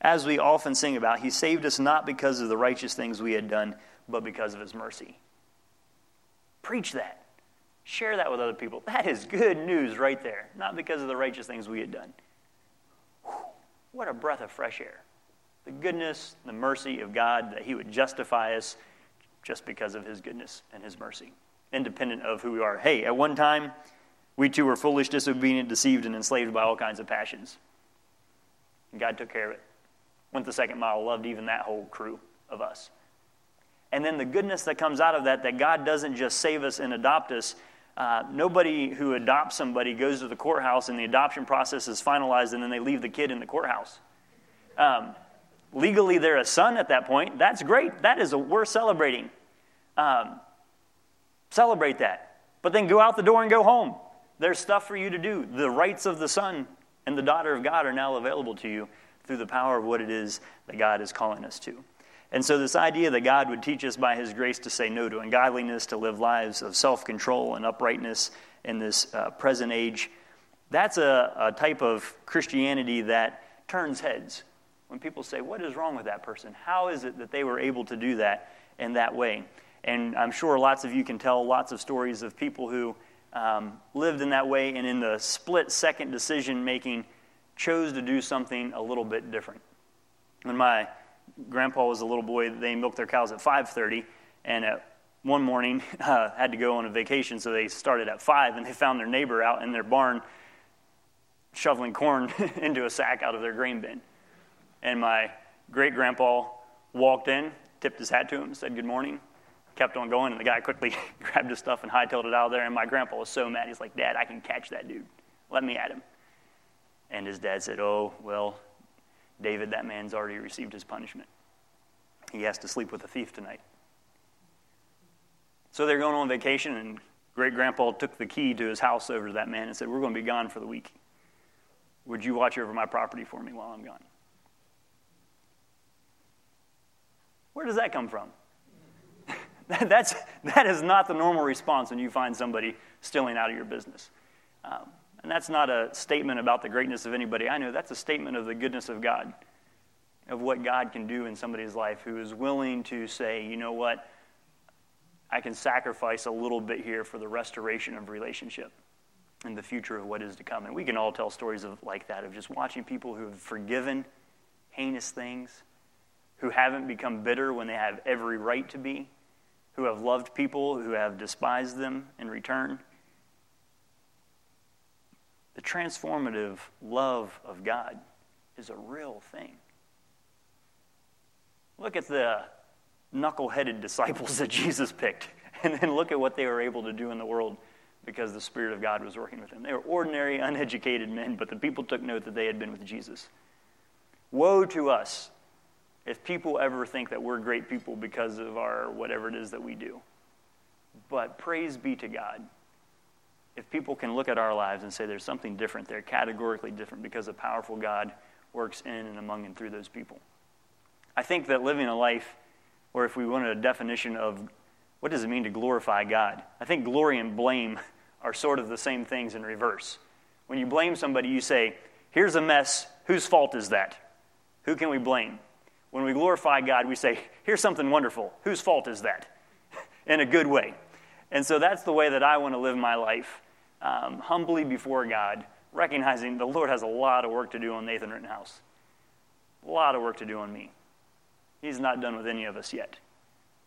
as we often sing about, He saved us not because of the righteous things we had done, but because of His mercy. Preach that. Share that with other people. That is good news right there. Not because of the righteous things we had done. Whew, what a breath of fresh air. The goodness, the mercy of God, that He would justify us just because of His goodness and His mercy, independent of who we are. Hey, at one time, we too were foolish, disobedient, deceived, and enslaved by all kinds of passions. And God took care of it went the second mile, loved even that whole crew of us. And then the goodness that comes out of that, that God doesn't just save us and adopt us. Uh, nobody who adopts somebody goes to the courthouse and the adoption process is finalized and then they leave the kid in the courthouse. Um, legally, they're a son at that point. That's great. That is a, we're celebrating. Um, celebrate that. But then go out the door and go home. There's stuff for you to do. The rights of the son and the daughter of God are now available to you through the power of what it is that God is calling us to. And so, this idea that God would teach us by His grace to say no to ungodliness, to live lives of self control and uprightness in this uh, present age, that's a, a type of Christianity that turns heads. When people say, What is wrong with that person? How is it that they were able to do that in that way? And I'm sure lots of you can tell lots of stories of people who um, lived in that way and in the split second decision making chose to do something a little bit different. When my grandpa was a little boy, they milked their cows at 5:30, and at one morning uh, had to go on a vacation, so they started at five, and they found their neighbor out in their barn shoveling corn into a sack out of their grain bin. And my great grandpa walked in, tipped his hat to him, said good morning, kept on going, and the guy quickly grabbed his stuff and hightailed it out of there. And my grandpa was so mad, he's like, Dad, I can catch that dude. Let me at him. And his dad said, Oh, well, David, that man's already received his punishment. He has to sleep with a thief tonight. So they're going on vacation, and great grandpa took the key to his house over to that man and said, We're going to be gone for the week. Would you watch over my property for me while I'm gone? Where does that come from? That's, that is not the normal response when you find somebody stealing out of your business. Um, and that's not a statement about the greatness of anybody I know. That's a statement of the goodness of God, of what God can do in somebody's life who is willing to say, you know what, I can sacrifice a little bit here for the restoration of relationship and the future of what is to come. And we can all tell stories of like that, of just watching people who have forgiven heinous things, who haven't become bitter when they have every right to be, who have loved people who have despised them in return the transformative love of God is a real thing. Look at the knuckle-headed disciples that Jesus picked, and then look at what they were able to do in the world because the Spirit of God was working with them. They were ordinary, uneducated men, but the people took note that they had been with Jesus. Woe to us if people ever think that we're great people because of our whatever it is that we do. But praise be to God. If people can look at our lives and say there's something different there, categorically different, because a powerful God works in and among and through those people. I think that living a life, or if we wanted a definition of what does it mean to glorify God, I think glory and blame are sort of the same things in reverse. When you blame somebody, you say, Here's a mess. Whose fault is that? Who can we blame? When we glorify God, we say, Here's something wonderful. Whose fault is that? in a good way. And so that's the way that I want to live my life um, humbly before God, recognizing the Lord has a lot of work to do on Nathan Rittenhouse. A lot of work to do on me. He's not done with any of us yet.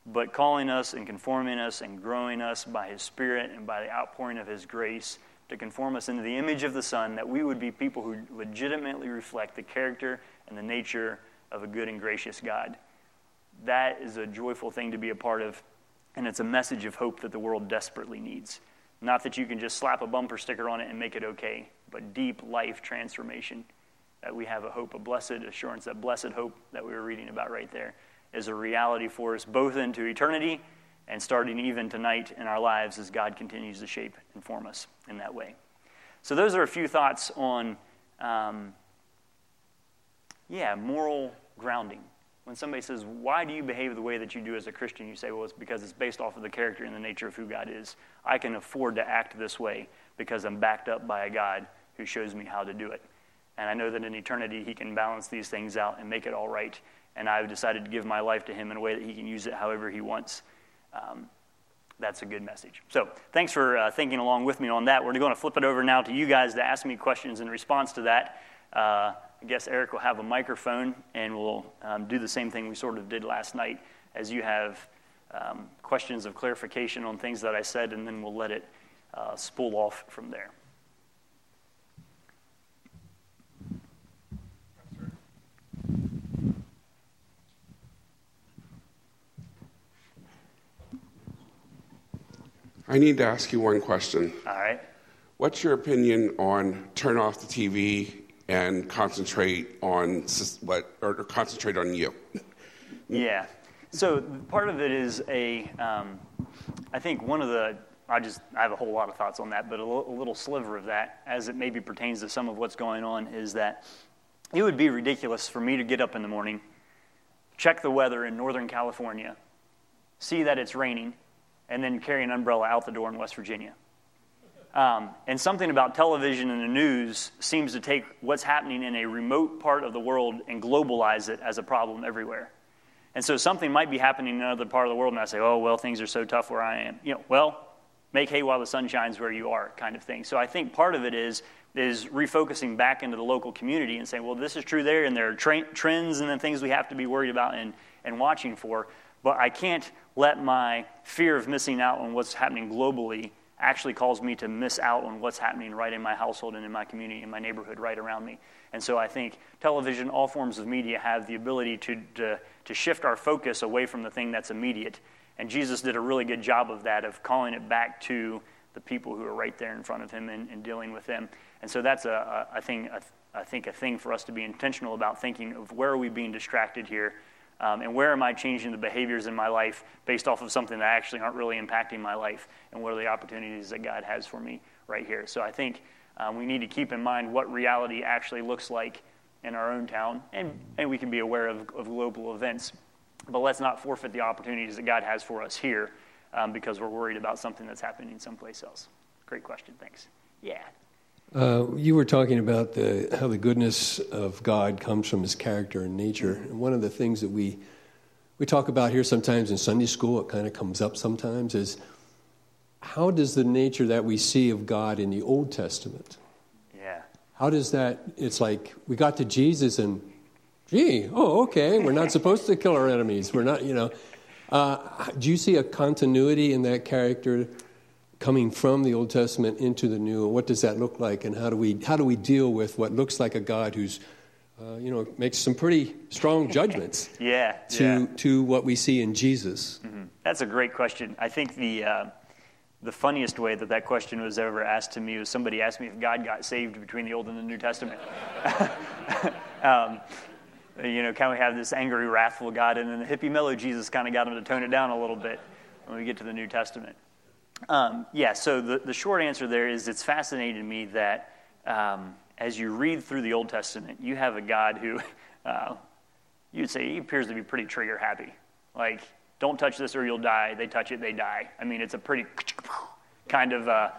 But calling us and conforming us and growing us by His Spirit and by the outpouring of His grace to conform us into the image of the Son, that we would be people who legitimately reflect the character and the nature of a good and gracious God. That is a joyful thing to be a part of, and it's a message of hope that the world desperately needs. Not that you can just slap a bumper sticker on it and make it okay, but deep life transformation. That we have a hope, a blessed assurance, that blessed hope that we were reading about right there is a reality for us, both into eternity and starting even tonight in our lives as God continues to shape and form us in that way. So, those are a few thoughts on, um, yeah, moral grounding. When somebody says, Why do you behave the way that you do as a Christian? You say, Well, it's because it's based off of the character and the nature of who God is. I can afford to act this way because I'm backed up by a God who shows me how to do it. And I know that in eternity, He can balance these things out and make it all right. And I've decided to give my life to Him in a way that He can use it however He wants. Um, that's a good message. So, thanks for uh, thinking along with me on that. We're going to flip it over now to you guys to ask me questions in response to that. Uh, I guess Eric will have a microphone and we'll um, do the same thing we sort of did last night as you have um, questions of clarification on things that I said, and then we'll let it uh, spool off from there. I need to ask you one question. All right. What's your opinion on turn off the TV and concentrate on what or concentrate on you? Yeah. So part of it is a. Um, I think one of the I just I have a whole lot of thoughts on that, but a, l- a little sliver of that, as it maybe pertains to some of what's going on, is that it would be ridiculous for me to get up in the morning, check the weather in Northern California, see that it's raining, and then carry an umbrella out the door in West Virginia. Um, and something about television and the news seems to take what's happening in a remote part of the world and globalize it as a problem everywhere. And so something might be happening in another part of the world, and I say, oh, well, things are so tough where I am. You know, well, make hay while the sun shines where you are, kind of thing. So I think part of it is, is refocusing back into the local community and saying, well, this is true there, and there are tra- trends and then things we have to be worried about and, and watching for. But I can't let my fear of missing out on what's happening globally actually cause me to miss out on what's happening right in my household and in my community, in my neighborhood, right around me. And so I think television, all forms of media, have the ability to, to, to shift our focus away from the thing that's immediate. And Jesus did a really good job of that, of calling it back to the people who are right there in front of him and, and dealing with them. And so that's, a thing, a, I think, a thing for us to be intentional about thinking of where are we being distracted here um, and where am I changing the behaviors in my life based off of something that actually aren't really impacting my life? And what are the opportunities that God has for me right here? So I think um, we need to keep in mind what reality actually looks like in our own town, and, and we can be aware of, of global events. But let's not forfeit the opportunities that God has for us here um, because we're worried about something that's happening someplace else. Great question. Thanks. Yeah. Uh, you were talking about the, how the goodness of God comes from his character and nature. And one of the things that we, we talk about here sometimes in Sunday school, it kind of comes up sometimes, is how does the nature that we see of God in the Old Testament, Yeah. how does that, it's like we got to Jesus and, gee, oh, okay, we're not supposed to kill our enemies. We're not, you know. Uh, do you see a continuity in that character coming from the Old Testament into the New, and what does that look like, and how do we how do we deal with what looks like a God who's uh, you know makes some pretty strong judgments Yeah. to yeah. to what we see in Jesus? Mm-hmm. That's a great question. I think the uh, the funniest way that that question was ever asked to me was somebody asked me if God got saved between the Old and the New Testament. um, you know, can we have this angry, wrathful God? And then the hippie mellow Jesus kind of got him to tone it down a little bit when we get to the New Testament. Um, yeah, so the, the short answer there is it's fascinating to me that um, as you read through the Old Testament, you have a God who uh, you'd say he appears to be pretty trigger happy. Like, don't touch this or you'll die. They touch it, they die. I mean, it's a pretty kind of uh,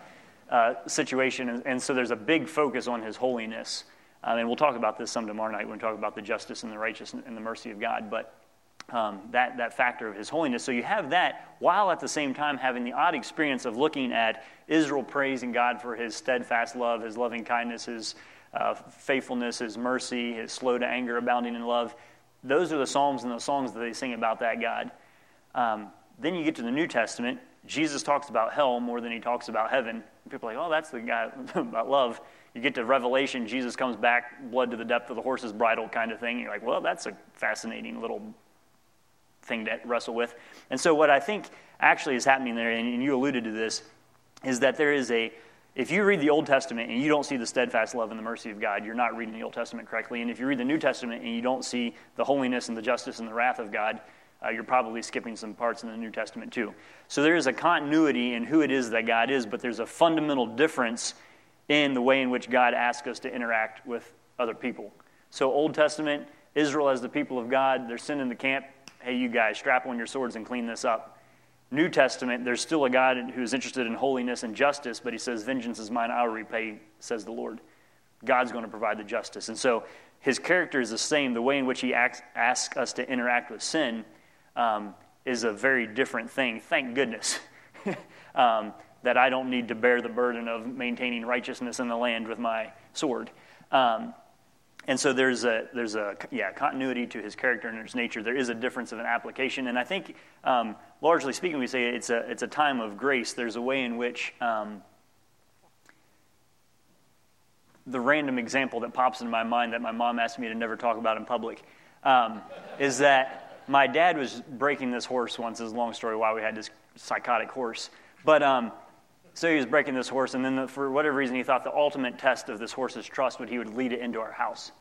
uh, situation. And, and, so there's a big focus on his holiness. Um, and we'll talk about this some tomorrow night when we talk about the justice and the righteousness and the mercy of God. But um, that, that factor of his holiness. So you have that while at the same time having the odd experience of looking at Israel praising God for his steadfast love, his loving kindness, his uh, faithfulness, his mercy, his slow to anger, abounding in love. Those are the psalms and the songs that they sing about that God. Um, then you get to the New Testament. Jesus talks about hell more than he talks about heaven. People are like, oh, that's the guy about love. You get to Revelation, Jesus comes back, blood to the depth of the horse's bridle kind of thing. You're like, well, that's a fascinating little thing to wrestle with. And so, what I think actually is happening there, and you alluded to this, is that there is a if you read the Old Testament and you don't see the steadfast love and the mercy of God, you're not reading the Old Testament correctly. And if you read the New Testament and you don't see the holiness and the justice and the wrath of God, uh, you're probably skipping some parts in the New Testament too. So there is a continuity in who it is that God is, but there's a fundamental difference in the way in which God asks us to interact with other people. So, Old Testament, Israel as the people of God, they're sending the camp, hey, you guys, strap on your swords and clean this up. New Testament, there's still a God who's interested in holiness and justice, but he says, Vengeance is mine, I'll repay, says the Lord. God's going to provide the justice. And so his character is the same. The way in which he acts, asks us to interact with sin um, is a very different thing. Thank goodness um, that I don't need to bear the burden of maintaining righteousness in the land with my sword. Um, and so there's a there's a yeah continuity to his character and his nature. There is a difference of an application, and I think um, largely speaking, we say it's a it's a time of grace. There's a way in which um, the random example that pops into my mind that my mom asked me to never talk about in public um, is that my dad was breaking this horse once. Is a long story why we had this psychotic horse. But um, so he was breaking this horse, and then the, for whatever reason, he thought the ultimate test of this horse's trust would he would lead it into our house.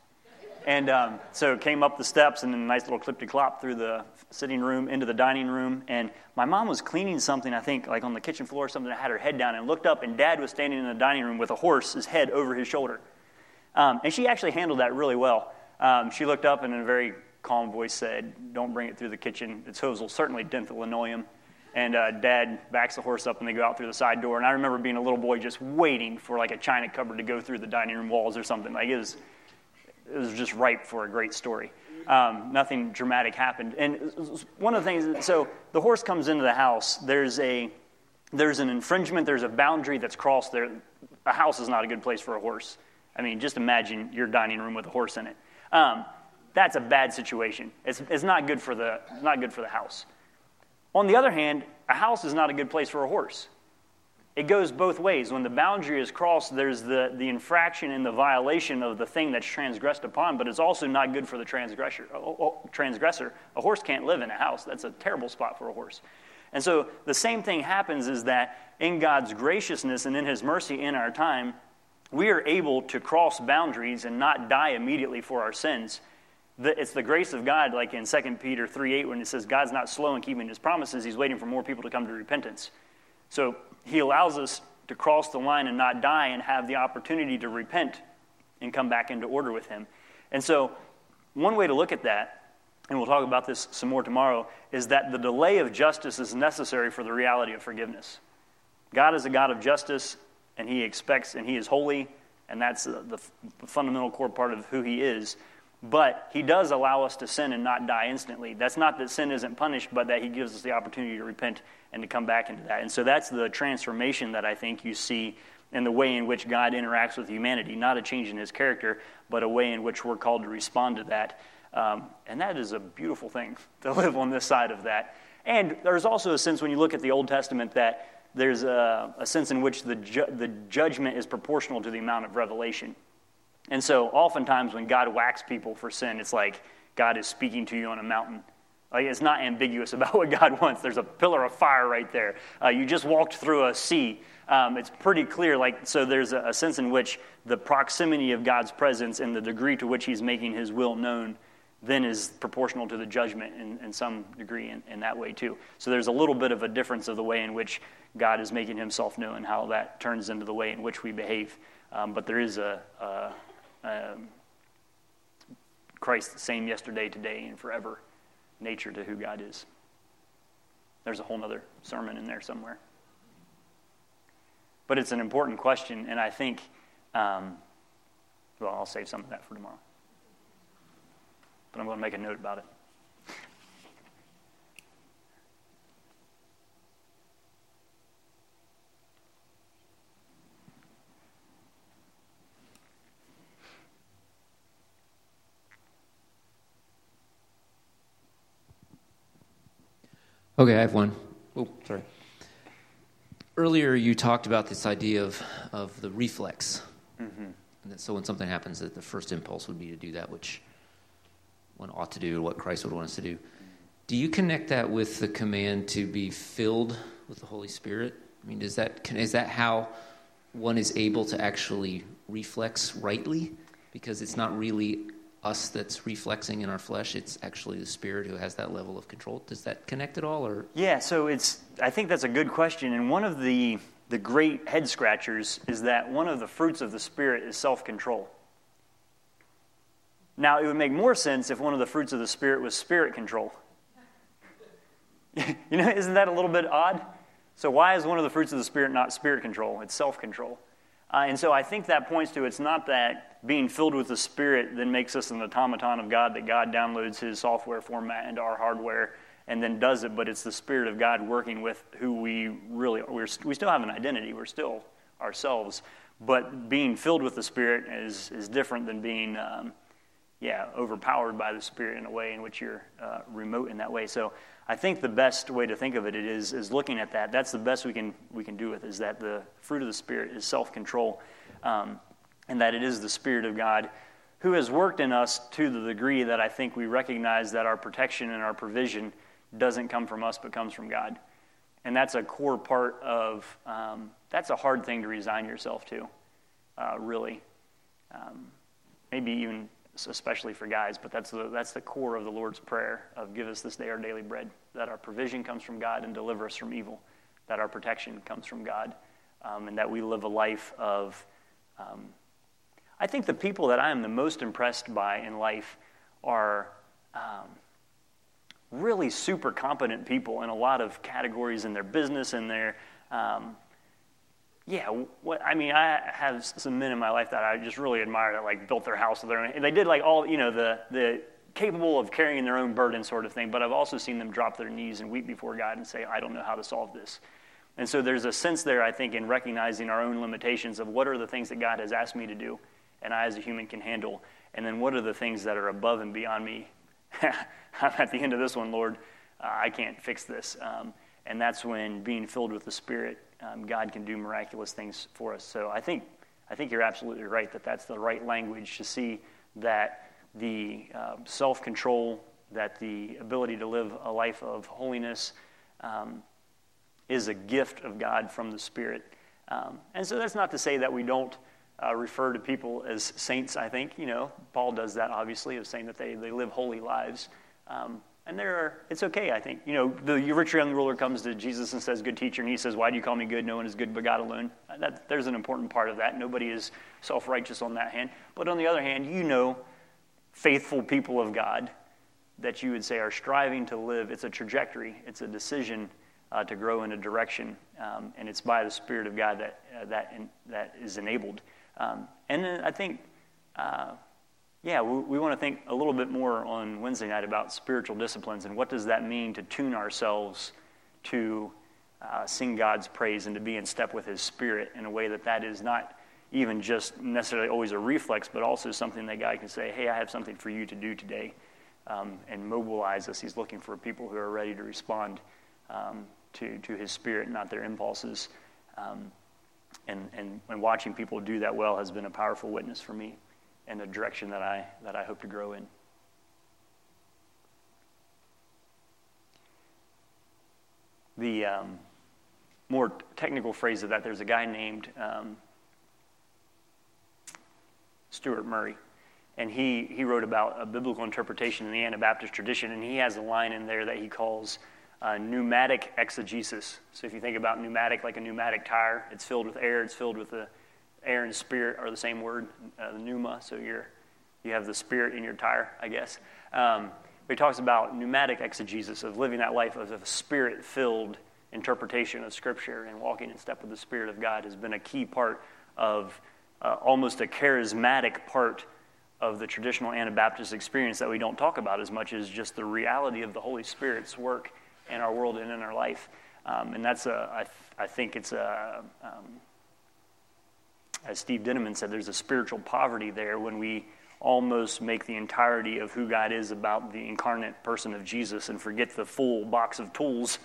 And um, so came up the steps and a nice little clip to clop through the sitting room into the dining room. And my mom was cleaning something, I think, like on the kitchen floor or something. I had her head down and looked up, and dad was standing in the dining room with a horse's head over his shoulder. Um, and she actually handled that really well. Um, she looked up and in a very calm voice said, Don't bring it through the kitchen. Its hooves will certainly dent the linoleum. And uh, dad backs the horse up and they go out through the side door. And I remember being a little boy just waiting for like a china cupboard to go through the dining room walls or something. Like it was, it was just ripe for a great story. Um, nothing dramatic happened. And one of the things, so the horse comes into the house. There's a, there's an infringement. There's a boundary that's crossed there. A house is not a good place for a horse. I mean, just imagine your dining room with a horse in it. Um, that's a bad situation. It's, it's not, good for the, not good for the house. On the other hand, a house is not a good place for a horse. It goes both ways. When the boundary is crossed, there's the, the infraction and the violation of the thing that's transgressed upon, but it's also not good for the transgressor. transgressor. A horse can't live in a house. That's a terrible spot for a horse. And so the same thing happens is that in God's graciousness and in His mercy in our time, we are able to cross boundaries and not die immediately for our sins it's the grace of God, like in 2 Peter 3 8, when it says God's not slow in keeping his promises, he's waiting for more people to come to repentance. So he allows us to cross the line and not die and have the opportunity to repent and come back into order with him. And so, one way to look at that, and we'll talk about this some more tomorrow, is that the delay of justice is necessary for the reality of forgiveness. God is a God of justice, and he expects, and he is holy, and that's the, the fundamental core part of who he is. But he does allow us to sin and not die instantly. That's not that sin isn't punished, but that he gives us the opportunity to repent and to come back into that. And so that's the transformation that I think you see in the way in which God interacts with humanity. Not a change in his character, but a way in which we're called to respond to that. Um, and that is a beautiful thing to live on this side of that. And there's also a sense when you look at the Old Testament that there's a, a sense in which the, ju- the judgment is proportional to the amount of revelation. And so, oftentimes, when God whacks people for sin, it's like God is speaking to you on a mountain Like it's not ambiguous about what God wants. There's a pillar of fire right there. Uh, you just walked through a sea. Um, it's pretty clear. Like so, there's a, a, sense in which the proximity of God's presence and the degree to which He's making His will known then is proportional to the judgment in, in some degree in, in that way too. So there's a little bit of a difference of the way in which God is making Himself known, and how that turns into the way in which we behave. Um, but there is a, a, a Christ the same yesterday, today, and forever nature to who God is. There's a whole other sermon in there somewhere. But it's an important question, and I think, um, well, I'll save some of that for tomorrow. But I'm going to make a note about it. Okay, I have one. Oh, sorry. Earlier, you talked about this idea of, of the reflex. Mm-hmm. so, when something happens, that the first impulse would be to do that which one ought to do, what Christ would want us to do. Do you connect that with the command to be filled with the Holy Spirit? I mean, is that is that how one is able to actually reflex rightly? Because it's not really us that's reflexing in our flesh it's actually the spirit who has that level of control. Does that connect at all or? Yeah so it's i think that's a good question and one of the the great head scratchers is that one of the fruits of the spirit is self-control. Now it would make more sense if one of the fruits of the spirit was spirit control. You know isn't that a little bit odd? So why is one of the fruits of the spirit not spirit control? It's self-control. Uh, and so I think that points to it's not that being filled with the Spirit then makes us an automaton of God, that God downloads his software format into our hardware and then does it, but it's the Spirit of God working with who we really are. We're, we still have an identity, we're still ourselves, but being filled with the Spirit is, is different than being. Um, yeah, overpowered by the Spirit in a way in which you're uh, remote in that way. So I think the best way to think of it is, is looking at that. That's the best we can, we can do with is that the fruit of the Spirit is self control, um, and that it is the Spirit of God who has worked in us to the degree that I think we recognize that our protection and our provision doesn't come from us but comes from God. And that's a core part of, um, that's a hard thing to resign yourself to, uh, really. Um, maybe even especially for guys, but that's the, that's the core of the Lord's Prayer of give us this day our daily bread, that our provision comes from God and deliver us from evil, that our protection comes from God, um, and that we live a life of. Um, I think the people that I am the most impressed by in life are um, really super competent people in a lot of categories in their business and their um, yeah, what, I mean, I have some men in my life that I just really admire that like built their house with their own. And They did like all, you know, the the capable of carrying their own burden sort of thing. But I've also seen them drop their knees and weep before God and say, I don't know how to solve this. And so there's a sense there, I think, in recognizing our own limitations of what are the things that God has asked me to do, and I as a human can handle, and then what are the things that are above and beyond me. I'm at the end of this one, Lord. Uh, I can't fix this. Um, and that's when being filled with the Spirit um, God can do miraculous things for us. So I think, I think you're absolutely right that that's the right language to see that the uh, self control, that the ability to live a life of holiness um, is a gift of God from the Spirit. Um, and so that's not to say that we don't uh, refer to people as saints, I think. You know, Paul does that obviously, of saying that they, they live holy lives. Um, and there are, it's okay, I think. You know, the rich young ruler comes to Jesus and says, Good teacher, and he says, Why do you call me good? No one is good but God alone. That, there's an important part of that. Nobody is self righteous on that hand. But on the other hand, you know, faithful people of God that you would say are striving to live. It's a trajectory, it's a decision uh, to grow in a direction, um, and it's by the Spirit of God that, uh, that, in, that is enabled. Um, and then I think. Uh, yeah, we, we want to think a little bit more on Wednesday night about spiritual disciplines and what does that mean to tune ourselves to uh, sing God's praise and to be in step with His Spirit in a way that that is not even just necessarily always a reflex, but also something that God can say, hey, I have something for you to do today, um, and mobilize us. He's looking for people who are ready to respond um, to, to His Spirit, not their impulses. Um, and, and, and watching people do that well has been a powerful witness for me and a direction that I, that I hope to grow in. the um, more technical phrase of that, there's a guy named um, Stuart Murray, and he, he wrote about a biblical interpretation in the Anabaptist tradition, and he has a line in there that he calls uh, pneumatic exegesis. So if you think about pneumatic like a pneumatic tire, it's filled with air, it's filled with the air and spirit are the same word, uh, the pneuma. So you're, you have the spirit in your tire, I guess. Um, but he talks about pneumatic exegesis of living that life of a spirit filled interpretation of Scripture and walking in step with the Spirit of God has been a key part of uh, almost a charismatic part of the traditional Anabaptist experience that we don't talk about as much as just the reality of the Holy Spirit's work in our world and in our life. Um, and that's a, I, th- I think it's a, um, as Steve Dintaman said, there's a spiritual poverty there when we almost make the entirety of who God is about the incarnate person of Jesus and forget the full box of tools.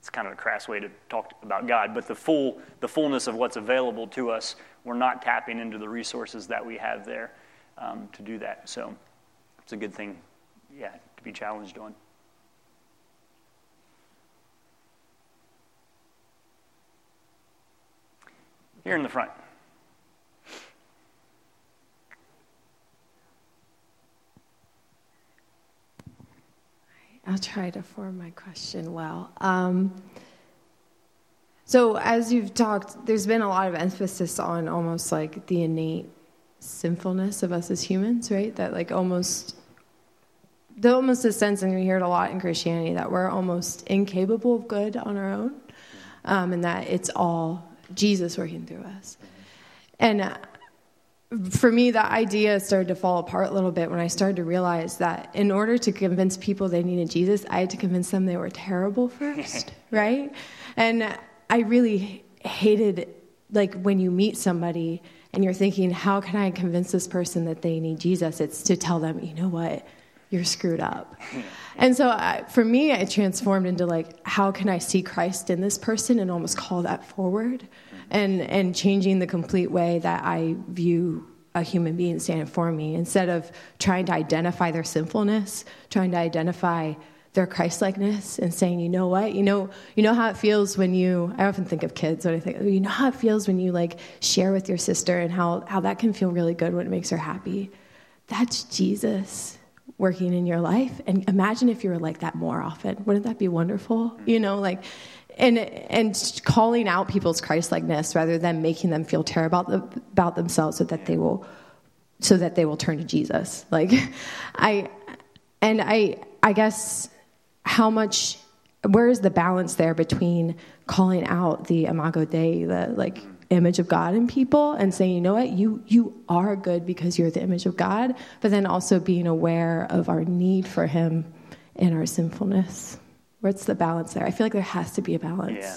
It's kind of a crass way to talk about God, but the full the fullness of what's available to us, we're not tapping into the resources that we have there um, to do that. So it's a good thing, yeah, to be challenged on. Here in the front. I'll try to form my question well. Um, so, as you've talked, there's been a lot of emphasis on almost like the innate sinfulness of us as humans, right? That like almost, the almost a sense, and we hear it a lot in Christianity, that we're almost incapable of good on our own, um, and that it's all Jesus working through us. And uh, for me, that idea started to fall apart a little bit when I started to realize that in order to convince people they needed Jesus, I had to convince them they were terrible first, right? And I really hated, like, when you meet somebody and you're thinking, how can I convince this person that they need Jesus? It's to tell them, you know what, you're screwed up. And so I, for me, it transformed into like, how can I see Christ in this person and almost call that forward? and and changing the complete way that I view a human being standing for me instead of trying to identify their sinfulness, trying to identify their Christlikeness and saying, you know what, you know, you know how it feels when you. I often think of kids when I think, you know how it feels when you like share with your sister and how how that can feel really good when it makes her happy. That's Jesus working in your life, and imagine if you were like that more often. Wouldn't that be wonderful? You know, like and and calling out people's Christlikeness rather than making them feel terrible about, the, about themselves, so that they will so that they will turn to Jesus. Like I and I I guess how much where is the balance there between calling out the imago dei the like image of god in people and saying you know what you you are good because you're the image of god but then also being aware of our need for him and our sinfulness What's the balance there? I feel like there has to be a balance. Yeah.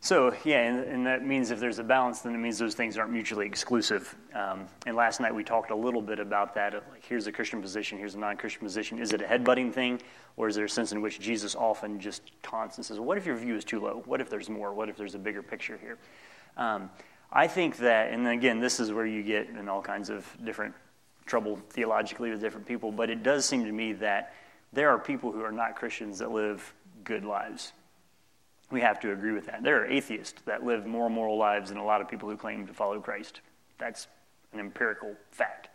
So, yeah, and, and, that means if there's a balance, then it means those things aren't mutually exclusive. Um, and last night we talked a little bit about that of like, here's a Christian position, here's a non Christian position. Is it a headbutting thing, or is there a sense in which Jesus often just taunts and says, What if your view is too low? What if there's more? What if there's a bigger picture here? Um, I think that, and again, this is where you get in all kinds of different trouble theologically with different people, but it does seem to me that there are people who are not Christians that live good lives. We have to agree with that. There are atheists that live more moral lives than a lot of people who claim to follow Christ. That's an empirical fact.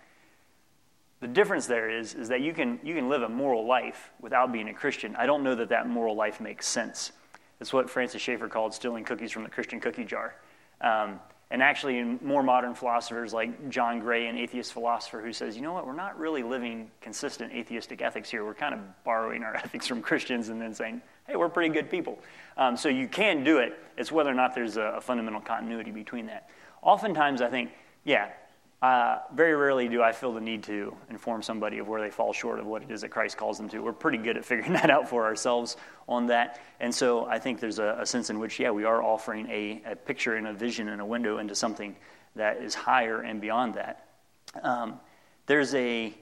The difference there is, is that you can, you can live a moral life without being a Christian. I don't know that that moral life makes sense. It's what Francis Schaeffer called stealing cookies from the Christian cookie jar. Um, and actually, more modern philosophers like John Gray, an atheist philosopher, who says, you know what, we're not really living consistent atheistic ethics here. We're kind of borrowing our ethics from Christians and then saying, hey, we're pretty good people. Um, so you can do it. It's whether or not there's a, a fundamental continuity between that. Oftentimes, I think, yeah, uh, very rarely do I feel the need to inform somebody of where they fall short of what it is that Christ calls them to. We're pretty good at figuring that out for ourselves on that. And so I think there's a, a sense in which, yeah, we are offering a, a, picture and a vision and a window into something that is higher and beyond that. Um, there's a,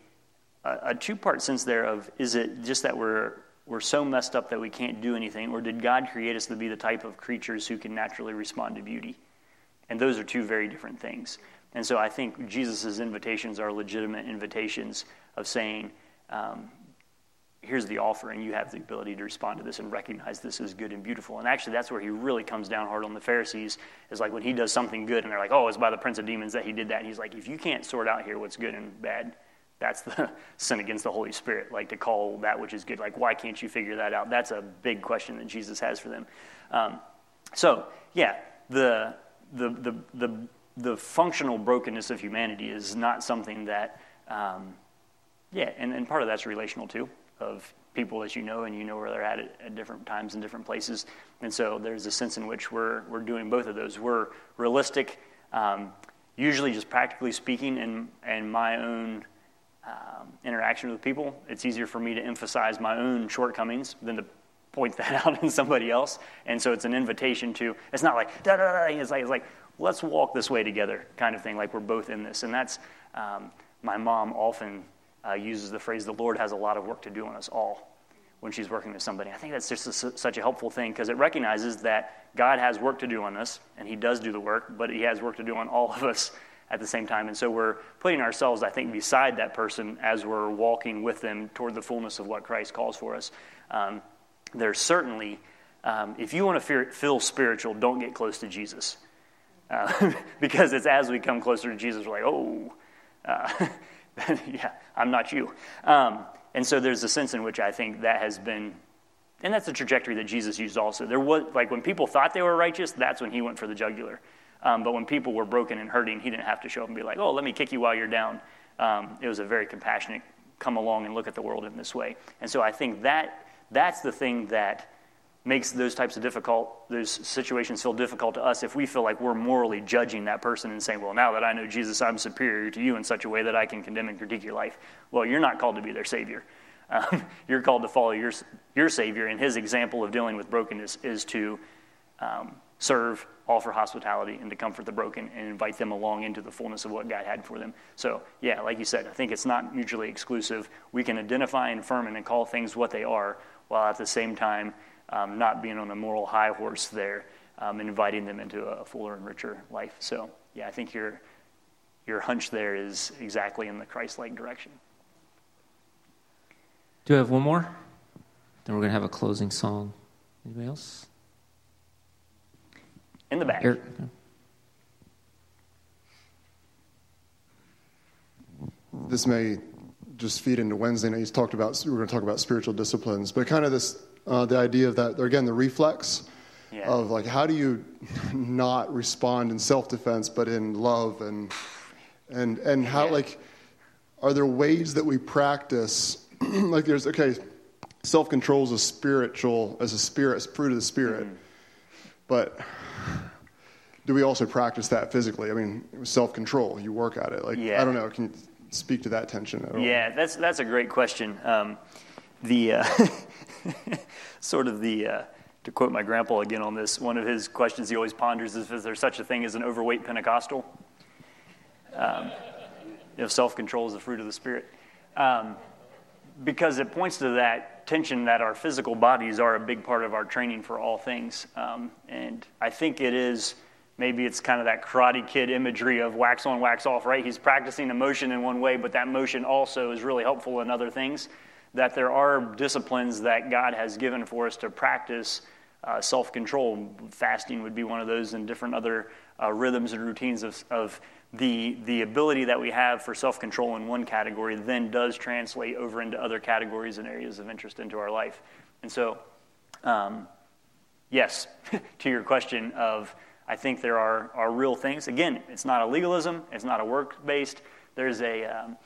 a, a two part sense there of is it just that we're, we're so messed up that we can't do anything, or did God create us to be the type of creatures who can naturally respond to beauty? And those are two very different things. And so I think Jesus' invitations are legitimate invitations of saying, um, here's the offer, and you have the ability to respond to this and recognize this as good and beautiful. And actually, that's where he really comes down hard on the Pharisees, is like when he does something good, and they're like, oh, it's by the prince of demons that he did that. And he's like, if you can't sort out here what's good and bad, that's the sin against the Holy Spirit, like to call that which is good. Like, why can't you figure that out? That's a big question that Jesus has for them. Um, so, yeah, the, the, the, the, the functional brokenness of humanity is not something that, um, yeah, and, and part of that's relational too of people that you know and you know where they're at at different times and different places. And so there's a sense in which we're, we're doing both of those. We're realistic, um, usually just practically speaking, and, in my own um, interaction with people. It's easier for me to emphasize my own shortcomings than to point that out in somebody else. And so it's an invitation to, it's not like, da da da, it's like, it's like let's walk this way together kind of thing, like we're both in this. And that's, um, my mom often uh, uses the phrase, the Lord has a lot of work to do on us all when she's working with somebody. I think that's just a, such a helpful thing because it recognizes that God has work to do on us, and He does do the work, but He has work to do on all of us at the same time. And so we're putting ourselves, I think, beside that person as we're walking with them toward the fullness of what Christ calls for us. Um, there's certainly, um, if you want to feel spiritual, don't get close to Jesus. Uh, because it's as we come closer to Jesus, we're like, oh, uh, yeah, I'm not you. Um, and so there's a sense in which I think that has been, and that's the trajectory that Jesus used also. There was, like, when people thought they were righteous, that's when he went for the jugular. Um, but when people were broken and hurting, he didn't have to show up and be like, oh, let me kick you while you're down. Um, it was a very compassionate, come along and look at the world in this way. And so I think that that's the thing that makes those types of difficult, those situations feel difficult to us if we feel like we're morally judging that person and saying, well, now that I know Jesus, I'm superior to you in such a way that I can condemn and critique your life. Well, you're not called to be their Savior. Um, you're called to follow your, your Savior, and his example of dealing with brokenness is to um, serve, offer hospitality, and to comfort the broken and invite them along into the fullness of what God had for them. So, yeah, like you said, I think it's not mutually exclusive. We can identify and affirm and call things what they are, while at the same time um, not being on a moral high horse there, um, inviting them into a fuller and richer life. So, yeah, I think your, your hunch there is exactly in the Christ like direction. Do I have one more? Then we're going to have a closing song. Anybody else? In the back. Eric. This may just feed into Wednesday night. He's talked about, we're going to talk about spiritual disciplines, but kind of this uh, the idea of that, again, the reflex yeah. of like, how do you not respond in self defense, but in love and, and, and how, yeah. like, are there ways that we practice, like, there's, okay, self control is a spiritual, as a spirit, as fruit of the spirit, mm-hmm. but do we also practice that physically? I mean, self control, you work at it. Like, yeah. I don't know, can you speak to that tension at all? Yeah, that's, that's a great question. Um, the, uh, sort of the, uh, to quote my grandpa again on this, one of his questions he always ponders is, is there such a thing as an overweight Pentecostal? Um, you know, self control is the fruit of the Spirit. Um, because it points to that tension that our physical bodies are a big part of our training for all things. Um, and I think it is, maybe it's kind of that karate kid imagery of wax on, wax off, right? He's practicing a motion in one way, but that motion also is really helpful in other things that there are disciplines that God has given for us to practice uh, self control. Fasting would be one of those, and different other uh, rhythms and routines of, of the, the ability that we have for self control in one category then does translate over into other categories and areas of interest into our life. And so, um, yes, to your question of, I think there are, are real things. Again, it's not a legalism, it's not a work based. There's a, um,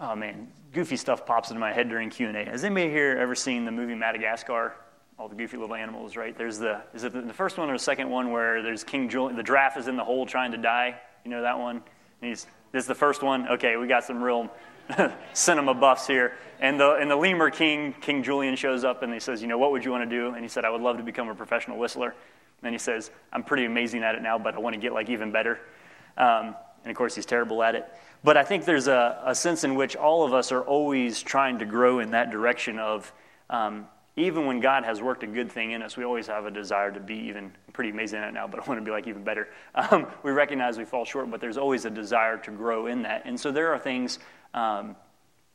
oh man, goofy stuff pops into my head during Q&A. Has anybody here ever seen the movie Madagascar? All the goofy little animals, right? There's the, is it the first one or the second one where there's King Julien? the giraffe is in the hole trying to die? You know that one? And he's, this is the first one? Okay, we got some real cinema buffs here. And the, and the lemur king, King Julien, shows up and he says, you know, what would you want to do? And he said, I would love to become a professional whistler. And he says, I'm pretty amazing at it now, but I want to get like even better. Um, and of course, he's terrible at it. But I think there's a, a, sense in which all of us are always trying to grow in that direction of um, even when God has worked a good thing in us, we always have a desire to be even pretty amazing at it now, but I want to be like even better. Um, we recognize we fall short, but there's always a desire to grow in that. And so there are things, um,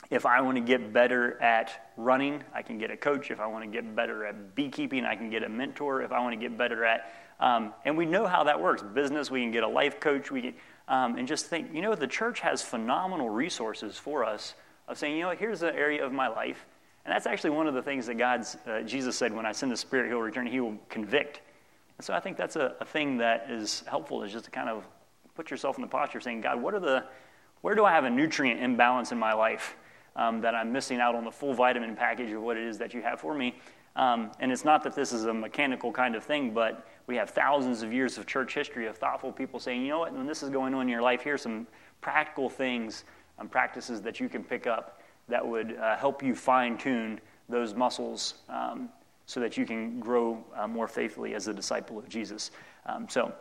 if I want to get better at running, I can get a coach. If I want to get better at beekeeping, I can get a mentor. If I want to get better at, um, and we know how that works. Business, we can get a life coach. We can, um, and just think, you know, the church has phenomenal resources for us of saying, you know, here's an area of my life, and that's actually one of the things that God's uh, Jesus said, when I send the Spirit, He'll return. He will convict. And so I think that's a, a thing that is helpful is just to kind of put yourself in the posture of saying, God, what are the, where do I have a nutrient imbalance in my life? um, that I'm missing out on the full vitamin package of what it is that you have for me. Um, and it's not that this is a mechanical kind of thing, but we have thousands of years of church history of thoughtful people saying, you know what, when this is going on in your life, here's some practical things, um, practices that you can pick up that would uh, help you fine tune those muscles um, so that you can grow uh, more faithfully as a disciple of Jesus. Um, so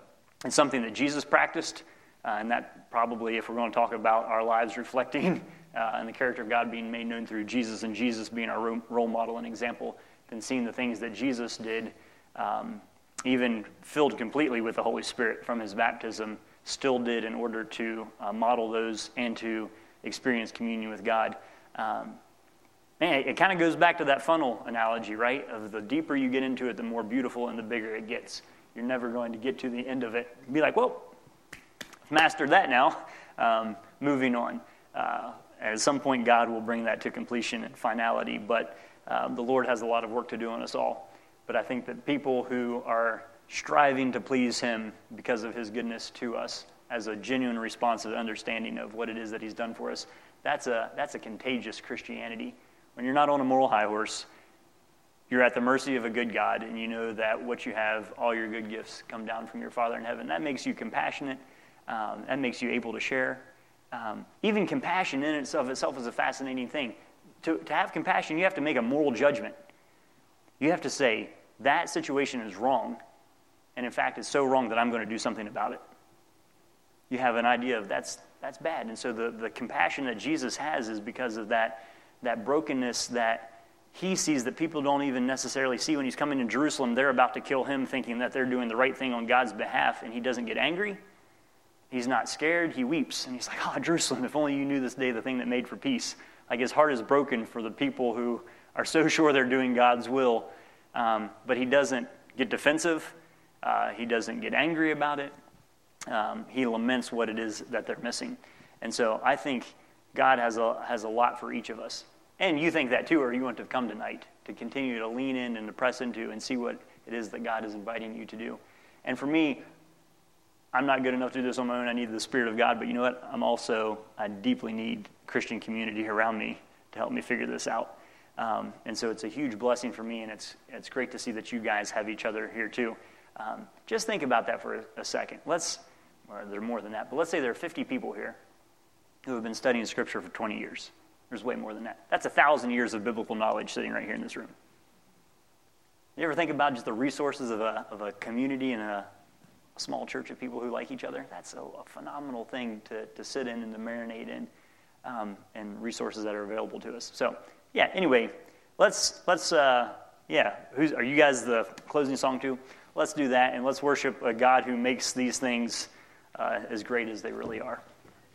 it's something that Jesus practiced, uh, and that probably, if we're going to talk about our lives reflecting uh, and the character of God being made known through Jesus and Jesus being our role model and example, then seeing the things that Jesus did, um, even filled completely with the Holy Spirit from his baptism, still did in order to uh, model those and to experience communion with God. Um, man, it, it kind of goes back to that funnel analogy, right? Of the deeper you get into it, the more beautiful and the bigger it gets. You're never going to get to the end of it. Be like, well, I've mastered that now. Um, moving on. Uh, at some point, God will bring that to completion and finality, but um, the Lord has a lot of work to do on us all. But I think that people who are striving to please Him because of His goodness to us, as a genuine response responsive understanding of what it is that He's done for us, that's a, that's a contagious Christianity. When you're not on a moral high horse, you're at the mercy of a good God, and you know that what you have, all your good gifts, come down from your Father in heaven. That makes you compassionate. Um, that makes you able to share. Um, even compassion in itself, itself is a fascinating thing. To, to have compassion, you have to make a moral judgment. You have to say, that situation is wrong, and in fact, it's so wrong that I'm going to do something about it. You have an idea of that's, that's bad. And so the, the compassion that Jesus has is because of that, that brokenness that he sees that people don't even necessarily see when he's coming to Jerusalem. They're about to kill him, thinking that they're doing the right thing on God's behalf, and he doesn't get angry. He's not scared. He weeps. And he's like, Oh, Jerusalem, if only you knew this day the thing that made for peace. Like his heart is broken for the people who are so sure they're doing God's will. Um, but he doesn't get defensive. Uh, he doesn't get angry about it. Um, he laments what it is that they're missing. And so I think God has a, has a lot for each of us. And you think that too, or you want to come tonight to continue to lean in and to press into and see what it is that God is inviting you to do. And for me, I'm not good enough to do this on my own. I need the Spirit of God. But you know what? I'm also, I deeply need Christian community around me to help me figure this out. Um, and so it's a huge blessing for me, and it's, it's great to see that you guys have each other here too. Um, just think about that for a, a second. Let's, or there are more than that, but let's say there are 50 people here who have been studying Scripture for 20 years. There's way more than that. That's a thousand years of biblical knowledge sitting right here in this room. You ever think about just the resources of a, of a community and a, a small church of people who like each other. That's a, a phenomenal thing to, to sit in and to marinate in, um, and resources that are available to us. So, yeah. Anyway, let's let's uh, yeah. Who's are you guys the closing song too? Let's do that, and let's worship a God who makes these things uh, as great as they really are.